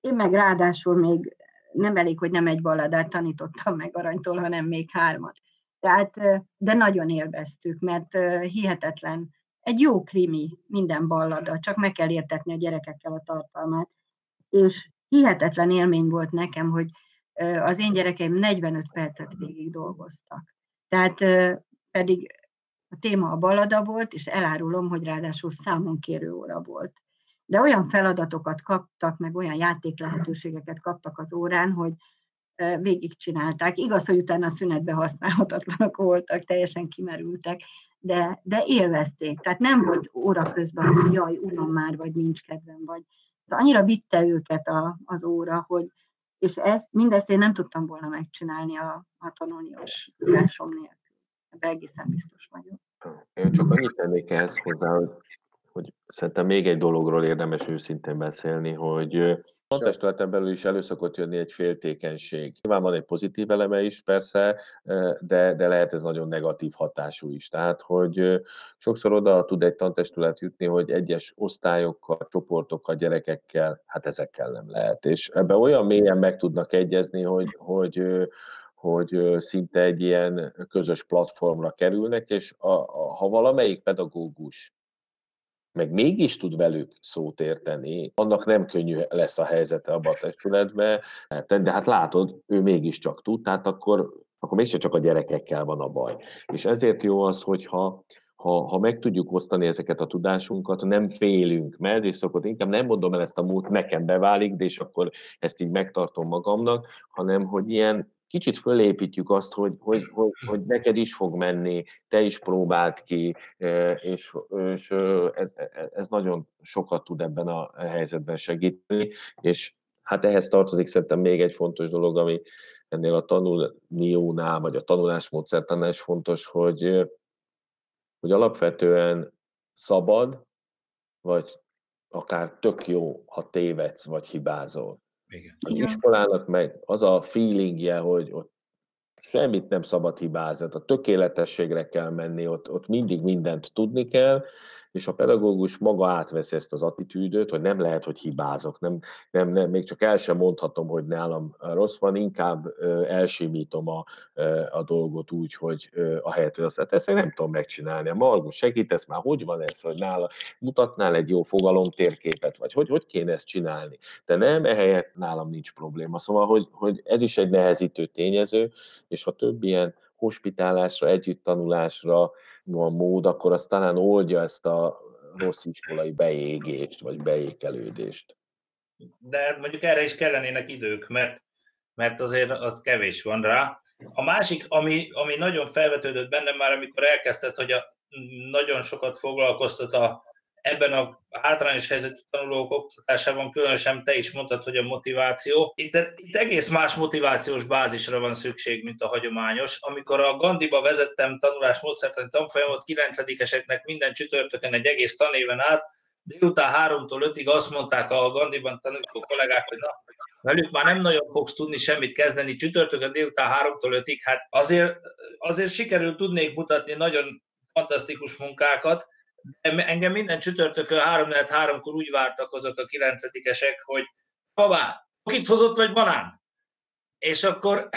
Én meg ráadásul még nem elég, hogy nem egy balladát tanítottam meg aranytól, hanem még hármat. Tehát, de nagyon élveztük, mert hihetetlen. Egy jó krimi, minden ballada, csak meg kell értetni a gyerekekkel a tartalmát. És hihetetlen élmény volt nekem, hogy az én gyerekeim 45 percet végig dolgoztak. Tehát pedig a téma a ballada volt, és elárulom, hogy ráadásul számon kérő óra volt. De olyan feladatokat kaptak, meg olyan játék lehetőségeket kaptak az órán, hogy végigcsinálták. Igaz, hogy utána a szünetbe használhatatlanok voltak, teljesen kimerültek, de, de élvezték. Tehát nem volt óra közben, hogy jaj, unom már, vagy nincs kedvem, vagy de annyira vitte őket a, az óra, hogy és ezt, mindezt én nem tudtam volna megcsinálni a, a tanulniós tudásom nélkül. Ebben egészen biztos vagyok. Én csak annyit tennék ehhez hozzá, hogy, hogy szerintem még egy dologról érdemes őszintén beszélni, hogy a testületen belül is elő szokott jönni egy féltékenység. Nyilván van egy pozitív eleme is persze, de, de lehet ez nagyon negatív hatású is. Tehát, hogy sokszor oda tud egy tantestület jutni, hogy egyes osztályokkal, csoportokkal, gyerekekkel, hát ezekkel nem lehet. És ebben olyan mélyen meg tudnak egyezni, hogy, hogy hogy szinte egy ilyen közös platformra kerülnek, és a, a, ha valamelyik pedagógus meg mégis tud velük szót érteni, annak nem könnyű lesz a helyzete abban a testületben, de hát látod, ő mégiscsak tud, tehát akkor, akkor mégsem csak a gyerekekkel van a baj. És ezért jó az, hogyha ha, ha meg tudjuk osztani ezeket a tudásunkat, nem félünk, mert és szokott, inkább nem mondom el ezt a múlt, nekem beválik, de és akkor ezt így megtartom magamnak, hanem hogy ilyen kicsit fölépítjük azt, hogy, hogy, hogy, hogy neked is fog menni, te is próbált ki, és, és ez, ez nagyon sokat tud ebben a helyzetben segíteni, és hát ehhez tartozik szerintem még egy fontos dolog, ami ennél a tanulniónál, vagy a tanulásmódszertannál is fontos, hogy, hogy alapvetően szabad, vagy akár tök jó, ha tévedsz, vagy hibázol. Igen. Az iskolának meg az a feelingje, hogy ott semmit nem szabad hibázni, a tökéletességre kell menni, ott, ott mindig mindent tudni kell, és a pedagógus maga átveszi ezt az attitűdöt, hogy nem lehet, hogy hibázok, nem, nem, nem, még csak el sem mondhatom, hogy nálam rossz van, inkább elsimítom a, a dolgot úgy, hogy a helyet, hogy azt hát ezt nem tudom megcsinálni. A Margus, segítesz már, hogy van ez, hogy nála mutatnál egy jó fogalomtérképet, vagy hogy, hogy kéne ezt csinálni. De nem, ehelyett nálam nincs probléma. Szóval, hogy, hogy ez is egy nehezítő tényező, és ha több ilyen hospitálásra, együtt tanulásra, mód, akkor az talán oldja ezt a rossz iskolai beégést, vagy beékelődést. De mondjuk erre is kellenének idők, mert, mert azért az kevés van rá. A másik, ami, ami nagyon felvetődött bennem már, amikor elkezdted, hogy a, nagyon sokat foglalkoztat a, ebben a hátrányos helyzetű tanulók oktatásában különösen te is mondtad, hogy a motiváció. Itt, itt egész más motivációs bázisra van szükség, mint a hagyományos. Amikor a Gandiba vezettem tanulásmódszertani tanfolyamot, 9-eseknek minden csütörtökön egy egész tanéven át, délután háromtól ötig azt mondták a Gandiban tanító kollégák, hogy na, velük már nem nagyon fogsz tudni semmit kezdeni, csütörtökön délután háromtól ötig, hát azért, azért sikerült tudnék mutatni nagyon fantasztikus munkákat, engem minden csütörtökön három lehet háromkor úgy vártak azok a kilencedikesek, hogy babá, itt hozott vagy banán? És akkor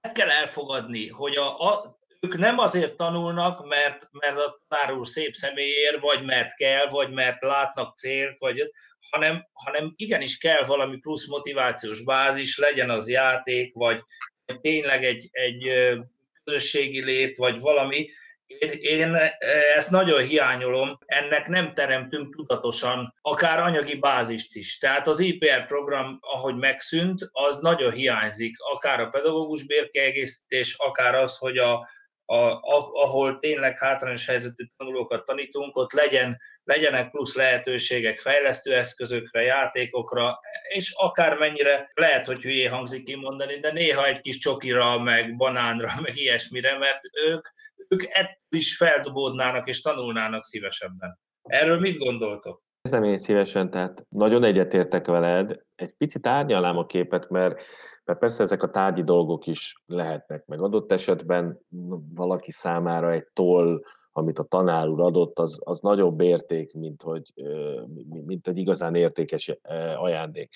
ezt kell elfogadni, hogy a, a, ők nem azért tanulnak, mert, mert a tanár úr szép személyér, vagy mert kell, vagy mert látnak célt, vagy, hanem, hanem igenis kell valami plusz motivációs bázis, legyen az játék, vagy tényleg egy, egy közösségi lét, vagy valami, én, én ezt nagyon hiányolom, ennek nem teremtünk tudatosan akár anyagi bázist is. Tehát az IPR program, ahogy megszűnt, az nagyon hiányzik, akár a pedagógus bérkeegészítés, akár az, hogy a, a, ahol tényleg hátrányos helyzetű tanulókat tanítunk, ott legyen, legyenek plusz lehetőségek fejlesztő eszközökre, játékokra, és akármennyire lehet, hogy hülyé hangzik kimondani, de néha egy kis csokira, meg banánra, meg ilyesmire, mert ők, ők ettől is feldobódnának és tanulnának szívesebben. Erről mit gondoltok? Nem én szívesen, tehát nagyon egyetértek veled. Egy picit árnyalám a képet, mert mert persze ezek a tárgyi dolgok is lehetnek, meg adott esetben valaki számára egy toll amit a tanár úr adott, az, az nagyobb érték, mint, hogy, mint egy igazán értékes ajándék.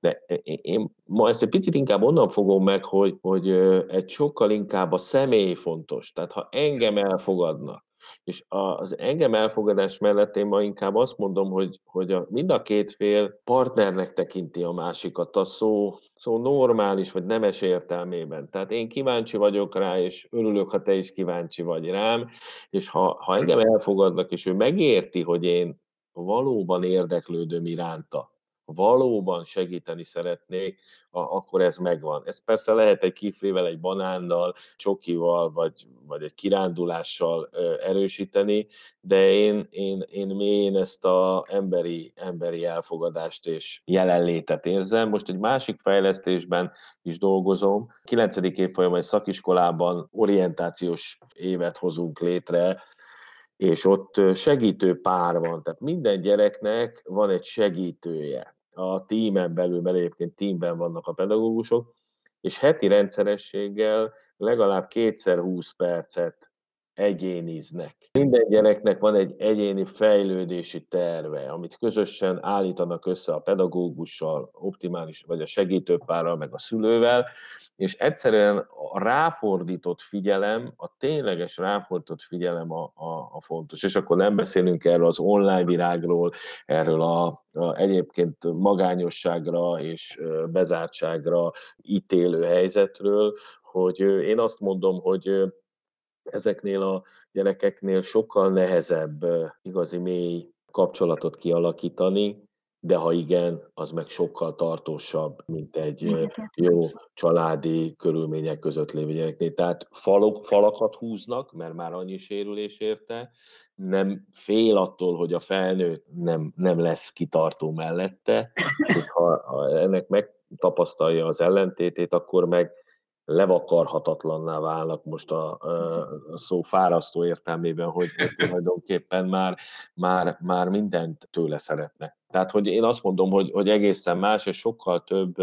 De én ma ezt egy picit inkább onnan fogom meg, hogy, hogy egy sokkal inkább a személy fontos. Tehát ha engem elfogadnak, és az engem elfogadás mellett én ma inkább azt mondom, hogy, hogy a, mind a két fél partnernek tekinti a másikat a szó, szó normális vagy nemes értelmében. Tehát én kíváncsi vagyok rá, és örülök, ha te is kíváncsi vagy rám, és ha, ha engem elfogadnak, és ő megérti, hogy én valóban érdeklődöm iránta, valóban segíteni szeretnék, akkor ez megvan. Ez persze lehet egy kiflével, egy banánnal, csokival, vagy, vagy egy kirándulással erősíteni, de én, én, én mélyen ezt az emberi, emberi elfogadást és jelenlétet érzem. Most egy másik fejlesztésben is dolgozom. 9. évfolyam egy szakiskolában orientációs évet hozunk létre, és ott segítő pár van, tehát minden gyereknek van egy segítője a tímen belül, mert egyébként tímben vannak a pedagógusok, és heti rendszerességgel legalább kétszer 20 percet egyéniznek. Minden gyereknek van egy egyéni fejlődési terve, amit közösen állítanak össze a pedagógussal, optimális, vagy a segítőpárral, meg a szülővel, és egyszerűen a ráfordított figyelem, a tényleges ráfordított figyelem a, a, a fontos. És akkor nem beszélünk erről az online virágról, erről a, a egyébként magányosságra és bezártságra ítélő helyzetről, hogy én azt mondom, hogy ezeknél a gyerekeknél sokkal nehezebb igazi mély kapcsolatot kialakítani, de ha igen, az meg sokkal tartósabb, mint egy jó családi körülmények között lévő gyereknél. Tehát falok, falakat húznak, mert már annyi sérülés érte, nem fél attól, hogy a felnőtt nem, nem lesz kitartó mellette, és ha, ha ennek megtapasztalja az ellentétét, akkor meg levakarhatatlanná válnak most a, a szó fárasztó értelmében, hogy tulajdonképpen már, már, már mindent tőle szeretne. Tehát, hogy én azt mondom, hogy, hogy egészen más, és sokkal több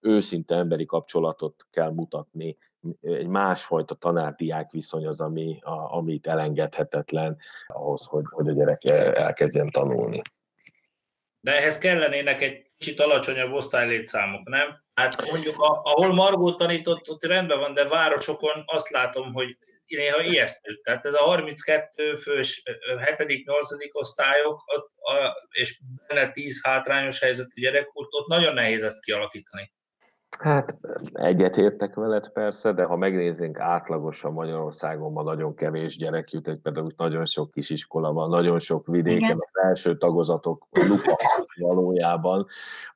őszinte emberi kapcsolatot kell mutatni. Egy másfajta tanárdiák viszony az, ami, a, amit elengedhetetlen ahhoz, hogy, hogy a gyerek elkezdjen tanulni. De ehhez kellenének egy kicsit alacsonyabb osztálylétszámok, nem? Hát mondjuk, ahol Margó tanított, ott rendben van, de városokon azt látom, hogy néha ijesztő. Tehát ez a 32 fős 7.-8. osztályok, ott, a, és benne 10 hátrányos helyzetű gyerek, ott, ott nagyon nehéz ezt kialakítani. Hát egyetértek veled persze, de ha megnézzünk átlagosan Magyarországon ma nagyon kevés gyerek jut egy pedagógus, nagyon sok kisiskola van, nagyon sok vidéken, Igen. a felső tagozatok lupa valójában,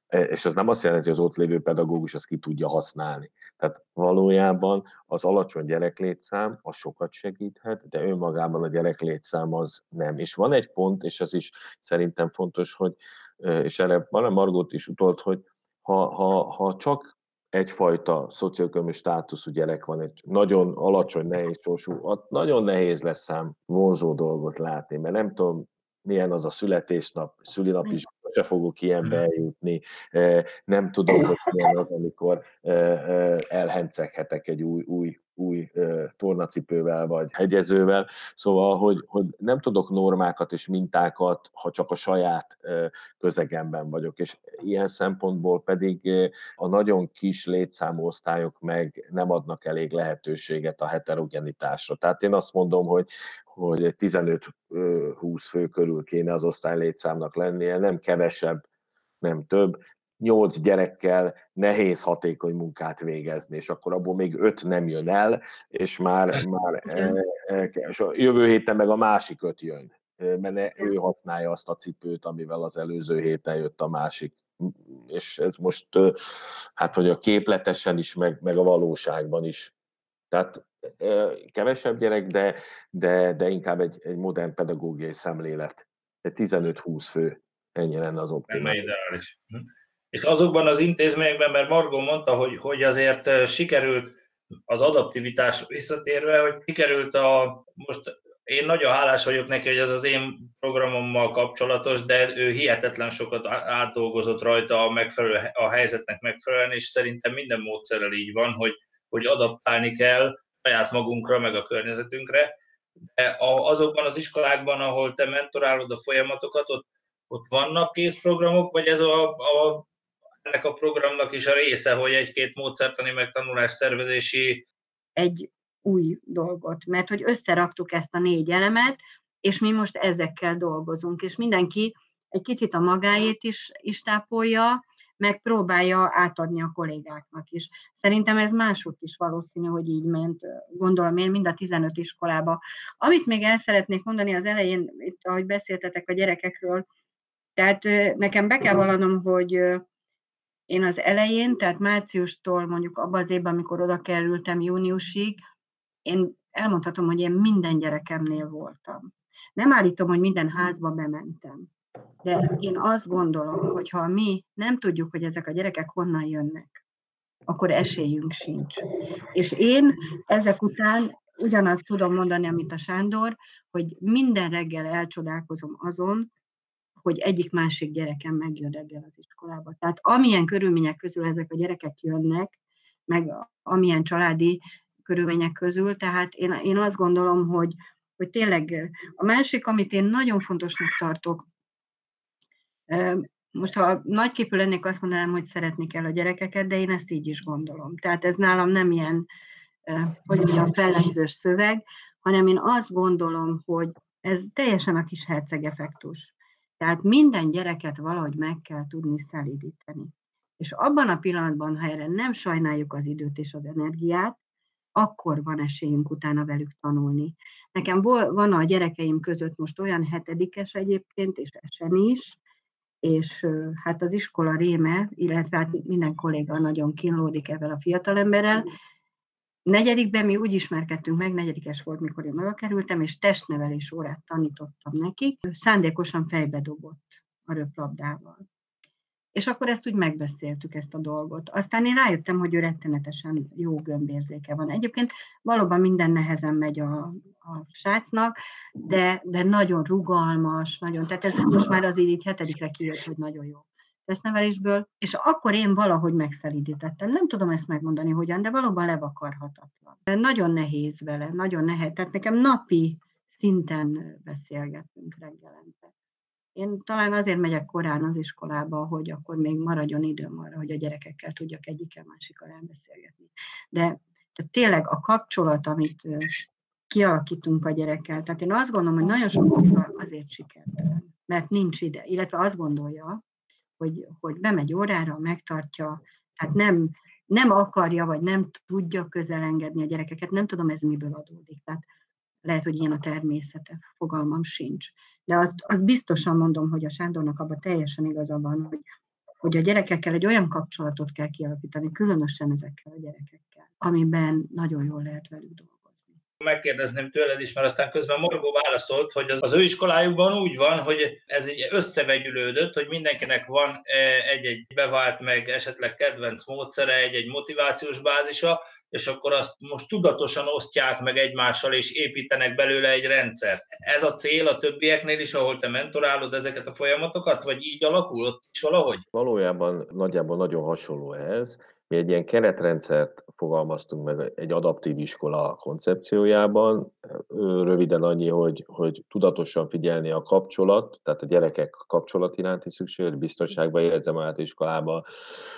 e, és az nem azt jelenti, hogy az ott lévő pedagógus azt ki tudja használni. Tehát valójában az alacsony gyereklétszám az sokat segíthet, de önmagában a gyereklétszám az nem. És van egy pont, és ez is szerintem fontos, hogy, e, és erre Margot is utolt, hogy ha, ha, ha csak egyfajta szocioekonomi státuszú gyerek van, egy nagyon alacsony, nehéz sorsú, nagyon nehéz lesz szám vonzó dolgot látni, mert nem tudom, milyen az a születésnap, szülinap is, se fogok ilyenbe eljutni, nem tudom, hogy milyen az, amikor elhenceghetek egy új, új új tornacipővel vagy hegyezővel, szóval, hogy, hogy nem tudok normákat és mintákat, ha csak a saját közegemben vagyok, és ilyen szempontból pedig a nagyon kis létszámú osztályok meg nem adnak elég lehetőséget a heterogenitásra. Tehát én azt mondom, hogy, hogy 15-20 fő körül kéne az osztály létszámnak lennie, nem kevesebb, nem több, nyolc gyerekkel nehéz hatékony munkát végezni, és akkor abból még öt nem jön el, és már, már e, e, és a jövő héten meg a másik öt jön, mert ő használja azt a cipőt, amivel az előző héten jött a másik. És ez most, hát hogy a képletesen is, meg, meg a valóságban is. Tehát kevesebb gyerek, de, de, de inkább egy, egy modern pedagógiai szemlélet. 15-20 fő, ennyi lenne az optimális. Ideális. És azokban az intézményekben, mert Margot mondta, hogy, hogy azért sikerült az adaptivitás visszatérve, hogy sikerült a, most én nagyon hálás vagyok neki, hogy ez az én programommal kapcsolatos, de ő hihetetlen sokat átdolgozott rajta a, megfelelő, a helyzetnek megfelelően, és szerintem minden módszerrel így van, hogy, hogy adaptálni kell saját magunkra, meg a környezetünkre, De azokban az iskolákban, ahol te mentorálod a folyamatokat, ott, ott vannak készprogramok, vagy ez a, a, ennek a programnak is a része, hogy egy-két módszertani meg tanulás szervezési egy új dolgot, mert hogy összeraktuk ezt a négy elemet, és mi most ezekkel dolgozunk, és mindenki egy kicsit a magáét is, is tápolja, meg próbálja átadni a kollégáknak is. Szerintem ez máshogy is valószínű, hogy így ment, gondolom én, mind a 15 iskolába. Amit még el szeretnék mondani az elején, itt ahogy beszéltetek a gyerekekről, tehát nekem be kell vallanom, hogy én az elején, tehát márciustól mondjuk abban az évben, amikor oda kerültem júniusig, én elmondhatom, hogy én minden gyerekemnél voltam. Nem állítom, hogy minden házba bementem. De én azt gondolom, hogy ha mi nem tudjuk, hogy ezek a gyerekek honnan jönnek, akkor esélyünk sincs. És én ezek után ugyanazt tudom mondani, amit a Sándor, hogy minden reggel elcsodálkozom azon, hogy egyik-másik gyerekem megjön reggel az iskolába. Tehát amilyen körülmények közül ezek a gyerekek jönnek, meg amilyen családi körülmények közül, tehát én, én azt gondolom, hogy, hogy tényleg a másik, amit én nagyon fontosnak tartok, most ha nagyképű lennék, azt mondanám, hogy szeretni kell a gyerekeket, de én ezt így is gondolom. Tehát ez nálam nem ilyen, hogy mondjam, fellengzős szöveg, hanem én azt gondolom, hogy ez teljesen a kis herceg effektus. Tehát minden gyereket valahogy meg kell tudni szelídíteni. És abban a pillanatban, ha erre nem sajnáljuk az időt és az energiát, akkor van esélyünk utána velük tanulni. Nekem van a gyerekeim között most olyan hetedikes egyébként, és esen is, és hát az iskola réme, illetve hát minden kolléga nagyon kínlódik ebben a fiatalemberrel. Negyedikben mi úgy ismerkedtünk meg, negyedikes volt, mikor én megkerültem, és testnevelés órát tanítottam nekik. Szándékosan fejbe dobott a röplabdával. És akkor ezt úgy megbeszéltük, ezt a dolgot. Aztán én rájöttem, hogy ő rettenetesen jó gömbérzéke van. Egyébként valóban minden nehezen megy a, a srácnak, de, de nagyon rugalmas, nagyon, tehát ez most már azért így hetedikre kijött, hogy nagyon jó testnevelésből, és akkor én valahogy megszelídítettem. Nem tudom ezt megmondani hogyan, de valóban levakarhatatlan. Nagyon nehéz vele, nagyon nehéz. Tehát nekem napi szinten beszélgetünk reggelente. Én talán azért megyek korán az iskolába, hogy akkor még maradjon időm arra, hogy a gyerekekkel tudjak egyikkel másikkal elbeszélgetni. De tehát tényleg a kapcsolat, amit kialakítunk a gyerekkel, tehát én azt gondolom, hogy nagyon sok azért sikertelen, mert nincs ide, illetve azt gondolja, hogy, hogy bemegy órára, megtartja, tehát nem, nem akarja, vagy nem tudja közelengedni a gyerekeket, nem tudom ez miből adódik. Tehát lehet, hogy ilyen a természete, fogalmam sincs. De azt, azt biztosan mondom, hogy a Sándornak abban teljesen igaza van, hogy, hogy a gyerekekkel egy olyan kapcsolatot kell kialakítani, különösen ezekkel a gyerekekkel, amiben nagyon jól lehet velük dolgozni megkérdezném tőled is, mert aztán közben Morgó válaszolt, hogy az, az ő iskolájukban úgy van, hogy ez egy összevegyülődött, hogy mindenkinek van e, egy-egy bevált meg esetleg kedvenc módszere, egy-egy motivációs bázisa, és akkor azt most tudatosan osztják meg egymással, és építenek belőle egy rendszert. Ez a cél a többieknél is, ahol te mentorálod ezeket a folyamatokat, vagy így alakul ott is valahogy? Valójában nagyjából nagyon hasonló ehhez. Mi egy ilyen keretrendszert fogalmaztunk meg egy adaptív iskola koncepciójában. Röviden annyi, hogy, hogy tudatosan figyelni a kapcsolat, tehát a gyerekek kapcsolat iránti szükséglet, biztonságban érzem át iskolába,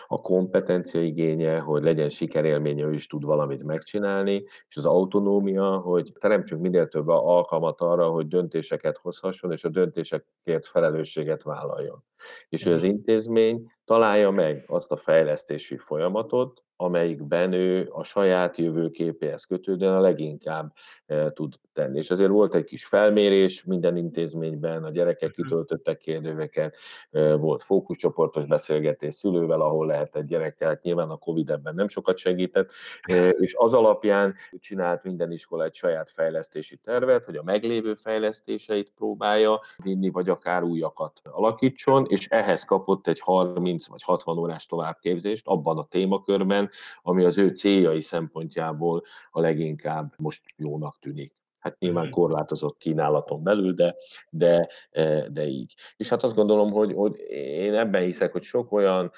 a kompetencia igénye, hogy legyen sikerélménye, ő is tud valamit megcsinálni, és az autonómia, hogy teremtsünk minél több alkalmat arra, hogy döntéseket hozhasson, és a döntésekért felelősséget vállaljon. És hogy az mhm. intézmény találja meg azt a fejlesztési folyamatot, amelyikben ő a saját jövőképéhez kötődően a leginkább e, tud tenni. És azért volt egy kis felmérés minden intézményben, a gyerekek mhm. kitöltöttek kérdőveket, e, volt fókuszcsoportos beszélgetés szülővel, ahol lehet egy gyerekkel, nyilván a Covid ebben nem sokat segített, e, és az alapján csinált minden iskola egy saját fejlesztési tervet, hogy a meglévő fejlesztéseit próbálja vinni, vagy akár újakat alakítson, és ehhez kapott egy 30 vagy 60 órás továbbképzést abban a témakörben, ami az ő céljai szempontjából a leginkább most jónak tűnik. Hát nyilván mhm. korlátozott kínálaton belül, de, de, e, de így. És hát azt gondolom, hogy, hogy én ebben hiszek, hogy sok olyan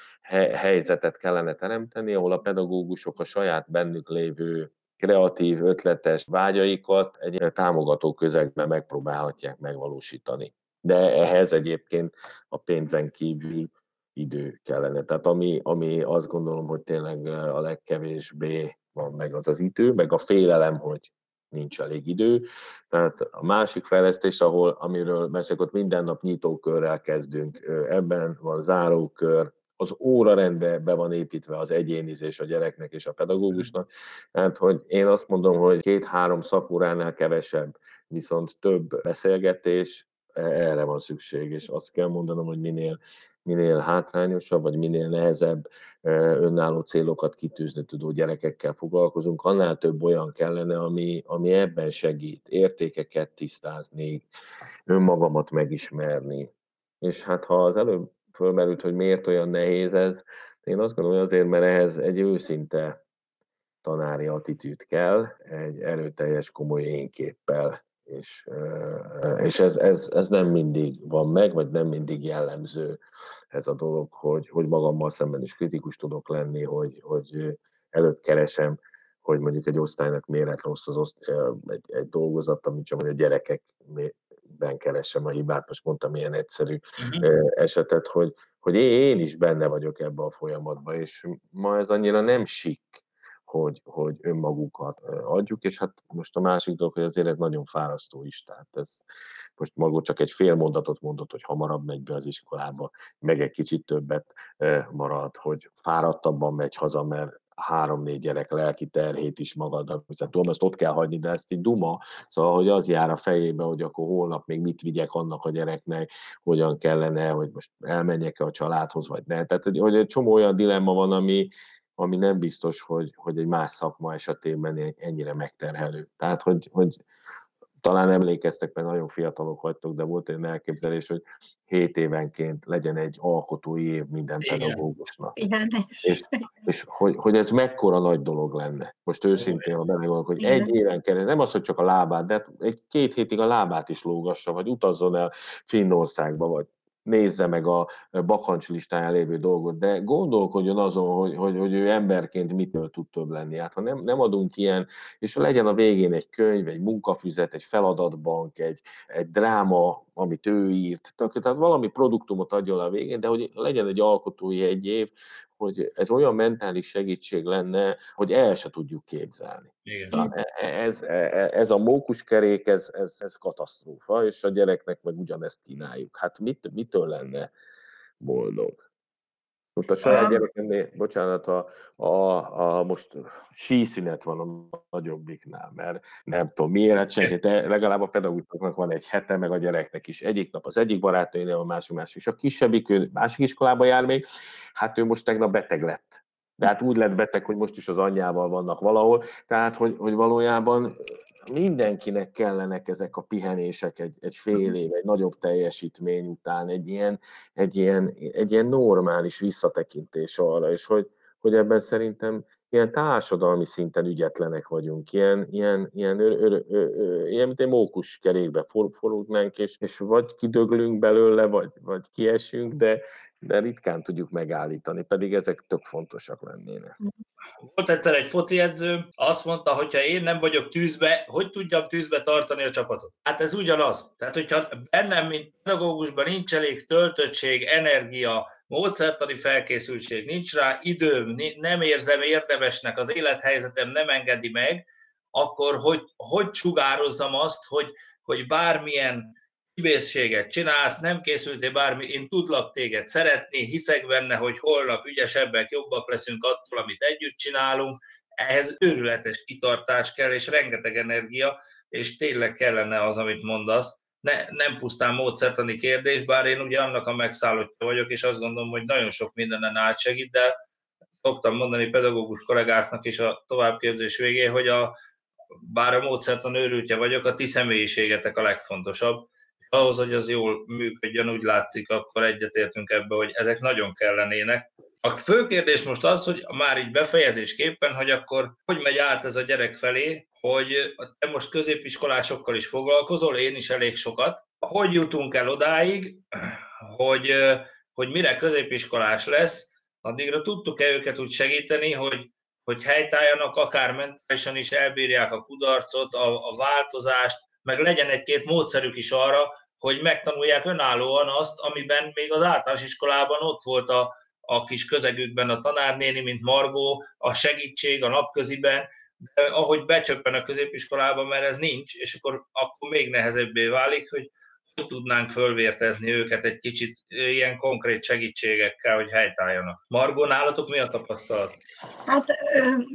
helyzetet kellene teremteni, ahol a pedagógusok a saját bennük lévő kreatív, ötletes vágyaikat egy támogató közegben megpróbálhatják megvalósítani. De ehhez egyébként a pénzen kívül idő kellene. Tehát ami, ami azt gondolom, hogy tényleg a legkevésbé van meg az az idő, meg a félelem, hogy nincs elég idő. Tehát a másik fejlesztés, ahol, amiről mesélek, ott minden nap nyitókörrel kezdünk, ebben van zárókör, az órarendbe be van építve az egyénizés a gyereknek és a pedagógusnak. Tehát, hogy én azt mondom, hogy két-három szakóránál kevesebb, viszont több beszélgetés, e, erre van szükség, és azt kell mondanom, hogy minél minél hátrányosabb, vagy minél nehezebb önálló célokat kitűzni tudó gyerekekkel foglalkozunk, annál több olyan kellene, ami, ami ebben segít, értékeket tisztázni, önmagamat megismerni. És hát ha az előbb fölmerült, hogy miért olyan nehéz ez, én azt gondolom, hogy azért, mert ehhez egy őszinte tanári attitűd kell, egy erőteljes, komoly énképpel és, és ez, ez, ez nem mindig van meg, vagy nem mindig jellemző ez a dolog, hogy, hogy magammal szemben is kritikus tudok lenni, hogy, hogy előbb keresem, hogy mondjuk egy osztálynak miért rossz az oszt, egy, egy dolgozat, amit csak a gyerekekben keresem a hibát, most mondtam ilyen egyszerű uh-huh. esetet, hogy, hogy én is benne vagyok ebbe a folyamatban, és ma ez annyira nem sik, hogy, hogy önmagukat adjuk, és hát most a másik dolog, hogy azért ez nagyon fárasztó is, tehát ez most maga csak egy fél mondatot mondott, hogy hamarabb megy be az iskolába, meg egy kicsit többet marad, hogy fáradtabban megy haza, mert három-négy gyerek lelki terhét is magadnak, hiszen tudom, ezt ott kell hagyni, de ezt így duma, szóval, hogy az jár a fejébe, hogy akkor holnap még mit vigyek annak a gyereknek, hogyan kellene, hogy most elmenjek-e a családhoz, vagy ne. Tehát, hogy egy csomó olyan dilemma van, ami, ami nem biztos, hogy, hogy egy más szakma esetében ennyire megterhelő. Tehát, hogy, hogy talán emlékeztek, mert nagyon fiatalok vagytok, de volt egy elképzelés, hogy 7 évenként legyen egy alkotói év minden pedagógusnak. Igen. És, és hogy, hogy ez mekkora nagy dolog lenne. Most őszintén, ha belegondolok, hogy Igen. egy éven kell, nem az, hogy csak a lábát, de egy két hétig a lábát is lógassa, vagy utazzon el Finnországba, vagy nézze meg a bakancs listáján lévő dolgot, de gondolkodjon azon, hogy, hogy, hogy ő emberként mitől tud több lenni. Hát ha nem, nem adunk ilyen, és legyen a végén egy könyv, egy munkafüzet, egy feladatbank, egy, egy dráma, amit ő írt, tehát valami produktumot adjon a végén, de hogy legyen egy alkotói egy év, hogy ez olyan mentális segítség lenne, hogy el se tudjuk képzelni. Igen. Szóval e, e, ez, e, ez a mókuskerék, ez, ez, ez katasztrófa, és a gyereknek meg ugyanezt kínáljuk. Hát mit, mitől lenne boldog? Ott a saját gyerekemnél, bocsánat, a, a, a most síszünet van a nagyobbiknál, mert nem tudom miért senki, de legalább a pedagógusoknak van egy hete, meg a gyereknek is. Egyik nap az egyik barátnőnél, a másik másik, és a kisebbik, ő másik iskolába jár még, hát ő most tegnap beteg lett. De hát úgy lett beteg, hogy most is az anyjával vannak valahol, tehát hogy, hogy valójában mindenkinek kellenek ezek a pihenések egy, egy fél év, egy nagyobb teljesítmény után, egy ilyen, egy ilyen, egy ilyen normális visszatekintés arra, és hogy, hogy ebben szerintem ilyen társadalmi szinten ügyetlenek vagyunk, ilyen, ilyen, ilyen, ö, ö, ö, ilyen mint egy mókus kerékbe for, forulnánk, és, és vagy kidöglünk belőle, vagy, vagy kiesünk, de, de ritkán tudjuk megállítani, pedig ezek tök fontosak lennének. Volt egyszer egy foci edző, azt mondta, hogy ha én nem vagyok tűzbe, hogy tudjam tűzbe tartani a csapatot? Hát ez ugyanaz. Tehát, hogyha bennem, mint pedagógusban nincs elég töltöttség, energia, módszertani felkészültség, nincs rá időm, nem érzem érdemesnek, az élethelyzetem nem engedi meg, akkor hogy, hogy sugározzam azt, hogy, hogy bármilyen hibészséget csinálsz, nem készültél bármi, én tudlak téged szeretni, hiszek benne, hogy holnap ügyesebbek, jobbak leszünk attól, amit együtt csinálunk, ehhez őrületes kitartás kell, és rengeteg energia, és tényleg kellene az, amit mondasz, ne, nem pusztán módszertani kérdés, bár én ugye annak a megszállottja vagyok, és azt gondolom, hogy nagyon sok mindenen átsegít, de szoktam mondani pedagógus kollégáknak is a továbbképzés végén, hogy a, bár a módszertan őrültje vagyok, a ti személyiségetek a legfontosabb, ahhoz, hogy az jól működjön, úgy látszik, akkor egyetértünk ebbe, hogy ezek nagyon kellenének. A fő kérdés most az, hogy már így befejezésképpen, hogy akkor hogy megy át ez a gyerek felé, hogy te most középiskolásokkal is foglalkozol, én is elég sokat. Hogy jutunk el odáig, hogy, hogy mire középiskolás lesz, addigra tudtuk-e őket úgy segíteni, hogy hogy helytálljanak, akár mentálisan is elbírják a kudarcot, a, a változást, meg legyen egy-két módszerük is arra, hogy megtanulják önállóan azt, amiben még az általános iskolában ott volt a, a kis közegükben a tanárnéni, mint Margó, a segítség a napköziben, de ahogy becsöppen a középiskolába, mert ez nincs, és akkor, akkor még nehezebbé válik, hogy tudnánk fölvértezni őket egy kicsit ilyen konkrét segítségekkel, hogy helytálljanak. Margon, nálatok mi a tapasztalat? Hát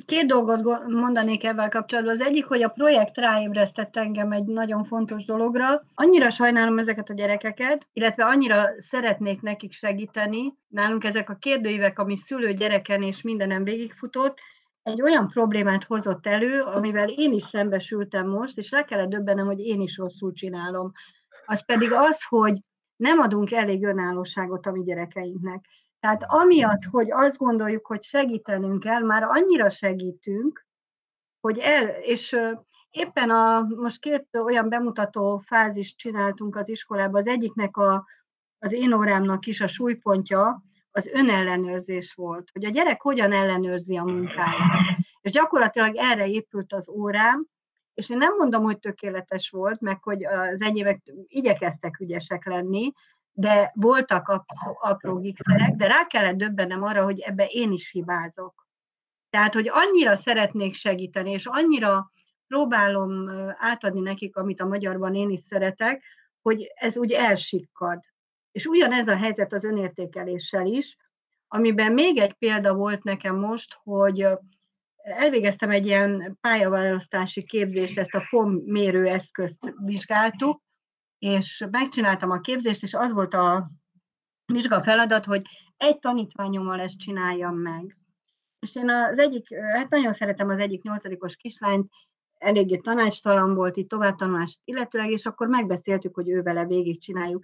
két dolgot mondanék ebben kapcsolatban. Az egyik, hogy a projekt ráébresztett engem egy nagyon fontos dologra. Annyira sajnálom ezeket a gyerekeket, illetve annyira szeretnék nekik segíteni. Nálunk ezek a kérdőívek, ami szülő gyereken és mindenem végigfutott, egy olyan problémát hozott elő, amivel én is szembesültem most, és rá kellett döbbenem, hogy én is rosszul csinálom az pedig az, hogy nem adunk elég önállóságot a mi gyerekeinknek. Tehát amiatt, hogy azt gondoljuk, hogy segítenünk kell, már annyira segítünk, hogy el, és éppen a, most két olyan bemutató fázist csináltunk az iskolában, az egyiknek a, az én órámnak is a súlypontja az önellenőrzés volt, hogy a gyerek hogyan ellenőrzi a munkáját. És gyakorlatilag erre épült az órám, és én nem mondom, hogy tökéletes volt, meg hogy az enyémek igyekeztek ügyesek lenni, de voltak apró gigszerek, de rá kellett döbbenem arra, hogy ebbe én is hibázok. Tehát, hogy annyira szeretnék segíteni, és annyira próbálom átadni nekik, amit a magyarban én is szeretek, hogy ez úgy elsikkad. És ugyanez a helyzet az önértékeléssel is, amiben még egy példa volt nekem most, hogy elvégeztem egy ilyen pályaválasztási képzést, ezt a FOM mérőeszközt vizsgáltuk, és megcsináltam a képzést, és az volt a vizsga feladat, hogy egy tanítványommal ezt csináljam meg. És én az egyik, hát nagyon szeretem az egyik nyolcadikos kislányt, eléggé tanácstalan volt itt továbbtanulást illetőleg, és akkor megbeszéltük, hogy ő vele végigcsináljuk.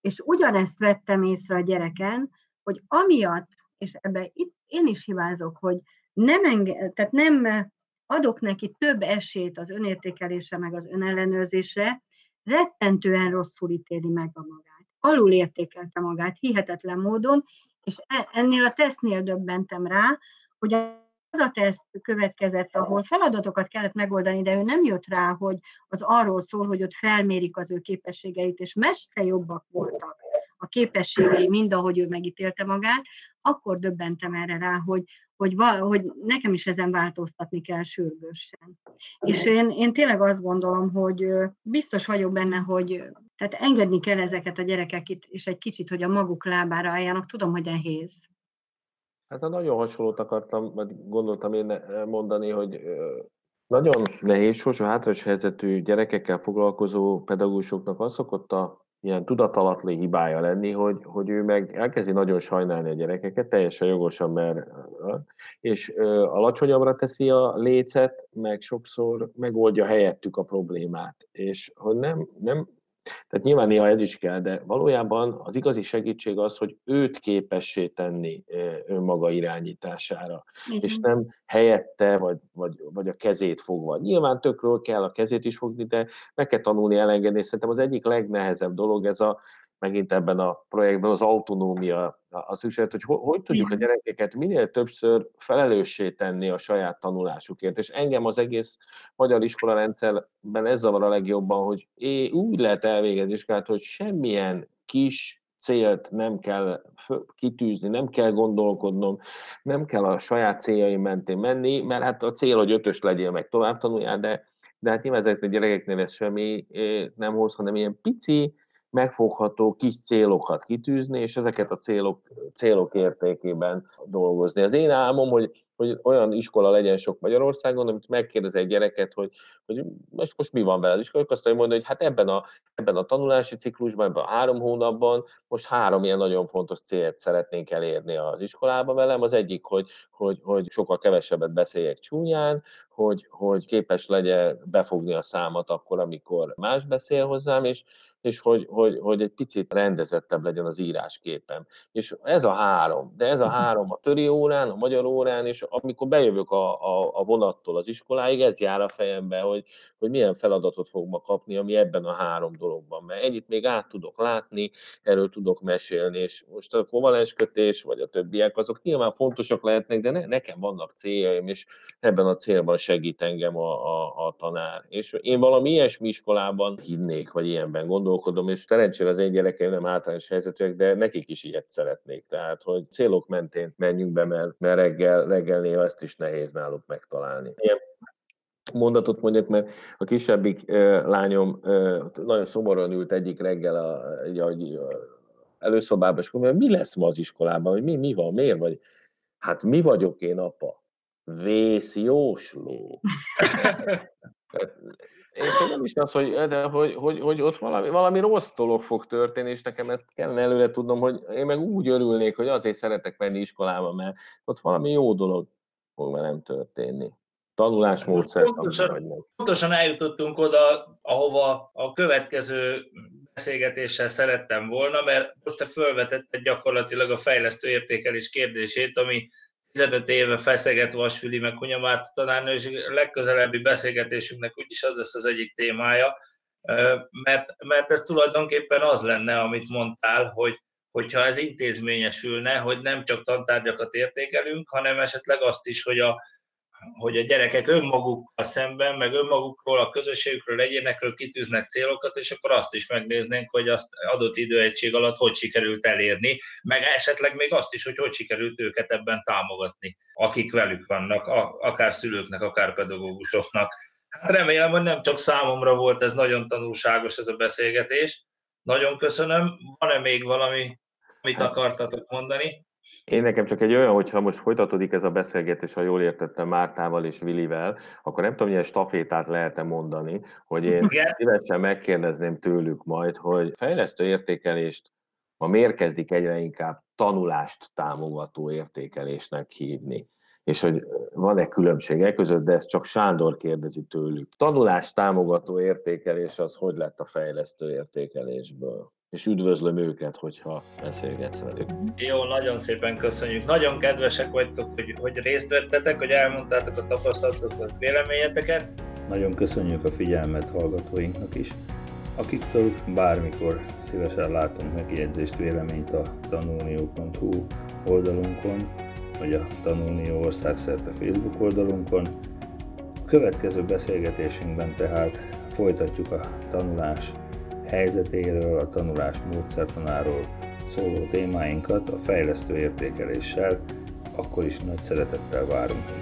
És ugyanezt vettem észre a gyereken, hogy amiatt, és ebbe itt én is hibázok, hogy nem, enge, tehát nem adok neki több esélyt az önértékelésre, meg az önellenőrzésre, rettentően rosszul ítéli meg a magát. Alul értékelte magát hihetetlen módon, és e, ennél a tesztnél döbbentem rá, hogy az a teszt következett, ahol feladatokat kellett megoldani, de ő nem jött rá, hogy az arról szól, hogy ott felmérik az ő képességeit, és messze jobbak voltak a képességei, mind ahogy ő megítélte magát, akkor döbbentem erre rá, hogy, hogy, val, hogy nekem is ezen változtatni kell sürgősen. És én, én tényleg azt gondolom, hogy biztos vagyok benne, hogy tehát engedni kell ezeket a gyerekeket, és egy kicsit, hogy a maguk lábára álljanak. Tudom, hogy nehéz. Hát a nagyon hasonlót akartam, vagy gondoltam én mondani, hogy nagyon nehéz, sosem hátrányos helyzetű gyerekekkel foglalkozó pedagógusoknak az szokott a ilyen tudatalatli hibája lenni, hogy, hogy ő meg elkezdi nagyon sajnálni a gyerekeket, teljesen jogosan, mert és alacsonyabbra teszi a lécet, meg sokszor megoldja helyettük a problémát, és hogy nem, nem tehát nyilván néha ez is kell, de valójában az igazi segítség az, hogy őt képessé tenni önmaga irányítására, Igen. és nem helyette, vagy, vagy, vagy a kezét fogva. Nyilván tökről kell a kezét is fogni, de meg kell tanulni elengedni. Szerintem az egyik legnehezebb dolog ez a megint ebben a projektben az autonómia a szükséget, hogy hogy tudjuk a gyerekeket minél többször felelőssé tenni a saját tanulásukért. És engem az egész magyar iskola rendszerben ez zavar a legjobban, hogy é, úgy lehet elvégezni iskolát, hogy semmilyen kis célt nem kell kitűzni, nem kell gondolkodnom, nem kell a saját céljaim mentén menni, mert hát a cél, hogy ötös legyél, meg tovább tanuljál, de, de hát nyilván ezeknek a gyerekeknél ez semmi nem hoz, hanem ilyen pici, megfogható kis célokat kitűzni, és ezeket a célok, célok értékében dolgozni. Az én álmom, hogy, hogy olyan iskola legyen sok Magyarországon, amit megkérdez egy gyereket, hogy, hogy most, most mi van vele, és akkor azt mondani, hogy hát ebben a, ebben a tanulási ciklusban, ebben a három hónapban most három ilyen nagyon fontos célt szeretnénk elérni az iskolába velem. Az egyik, hogy, hogy, hogy sokkal kevesebbet beszéljek csúnyán, hogy, hogy képes legyen befogni a számat akkor, amikor más beszél hozzám, és, és hogy, hogy, hogy egy picit rendezettebb legyen az írásképem. És ez a három, de ez a három a töri órán, a magyar órán, és amikor bejövök a, a, a vonattól az iskoláig, ez jár a fejembe, hogy, hogy milyen feladatot fog ma kapni, ami ebben a három dologban. Mert ennyit még át tudok látni, erről tudok mesélni, és most a kovalenskötés, vagy a többiek, azok nyilván fontosak lehetnek, de ne, nekem vannak céljaim, és ebben a célban segít engem a, a, a tanár. És én valami ilyesmi iskolában hinnék, vagy ilyenben gondolkodom, és szerencsére az én gyerekeim nem általános helyzetűek, de nekik is ilyet szeretnék. Tehát, hogy célok mentén menjünk be, mert, mert reggel, reggel néha ezt is nehéz náluk megtalálni. Ilyen mondatot mondjak, mert a kisebbik lányom nagyon szomorúan ült egyik reggel a, a, a előszobában, és mondja, mi lesz ma az iskolában, hogy mi, mi van, miért vagy? Hát mi vagyok én, apa? Vészjósló. Én csak nem is az, hogy, de, hogy, hogy, hogy ott valami, valami rossz dolog fog történni, és nekem ezt kellene előre tudnom, hogy én meg úgy örülnék, hogy azért szeretek menni iskolába, mert ott valami jó dolog fog velem történni tanulásmódszer. Pontosan, pontosan eljutottunk oda, ahova a következő beszélgetéssel szerettem volna, mert ott te felvetette gyakorlatilag a fejlesztő értékelés kérdését, ami 15 éve feszeget Vasfüli meg Hunya tanárnő, és a legközelebbi beszélgetésünknek úgyis az lesz az egyik témája, mert, mert ez tulajdonképpen az lenne, amit mondtál, hogy hogyha ez intézményesülne, hogy nem csak tantárgyakat értékelünk, hanem esetleg azt is, hogy a, hogy a gyerekek önmagukkal szemben, meg önmagukról, a közösségükről, egyénekről kitűznek célokat, és akkor azt is megnéznénk, hogy azt adott időegység alatt hogy sikerült elérni, meg esetleg még azt is, hogy hogy sikerült őket ebben támogatni, akik velük vannak, akár szülőknek, akár pedagógusoknak. Hát remélem, hogy nem csak számomra volt ez nagyon tanulságos ez a beszélgetés. Nagyon köszönöm. Van-e még valami, amit hát- akartatok mondani? Én nekem csak egy olyan, hogyha most folytatódik ez a beszélgetés, ha jól értettem Mártával és Vilivel, akkor nem tudom, milyen stafétát lehet-e mondani, hogy én Igen. szívesen megkérdezném tőlük majd, hogy fejlesztő értékelést ma miért kezdik egyre inkább tanulást támogató értékelésnek hívni és hogy van-e különbség e között, de ezt csak Sándor kérdezi tőlük. Tanulás támogató értékelés az hogy lett a fejlesztő értékelésből? És üdvözlöm őket, hogyha beszélgetsz velük. Jó, nagyon szépen köszönjük. Nagyon kedvesek vagytok, hogy, hogy részt vettetek, hogy elmondtátok a tapasztalatokat, véleményeteket. Nagyon köszönjük a figyelmet hallgatóinknak is, akiktől bármikor szívesen látunk megjegyzést, véleményt a tanulnió.hu oldalunkon, vagy a Tanulnió országszerte Facebook oldalunkon. A következő beszélgetésünkben tehát folytatjuk a tanulás helyzetéről, a tanulás módszertanáról szóló témáinkat a fejlesztő értékeléssel, akkor is nagy szeretettel várunk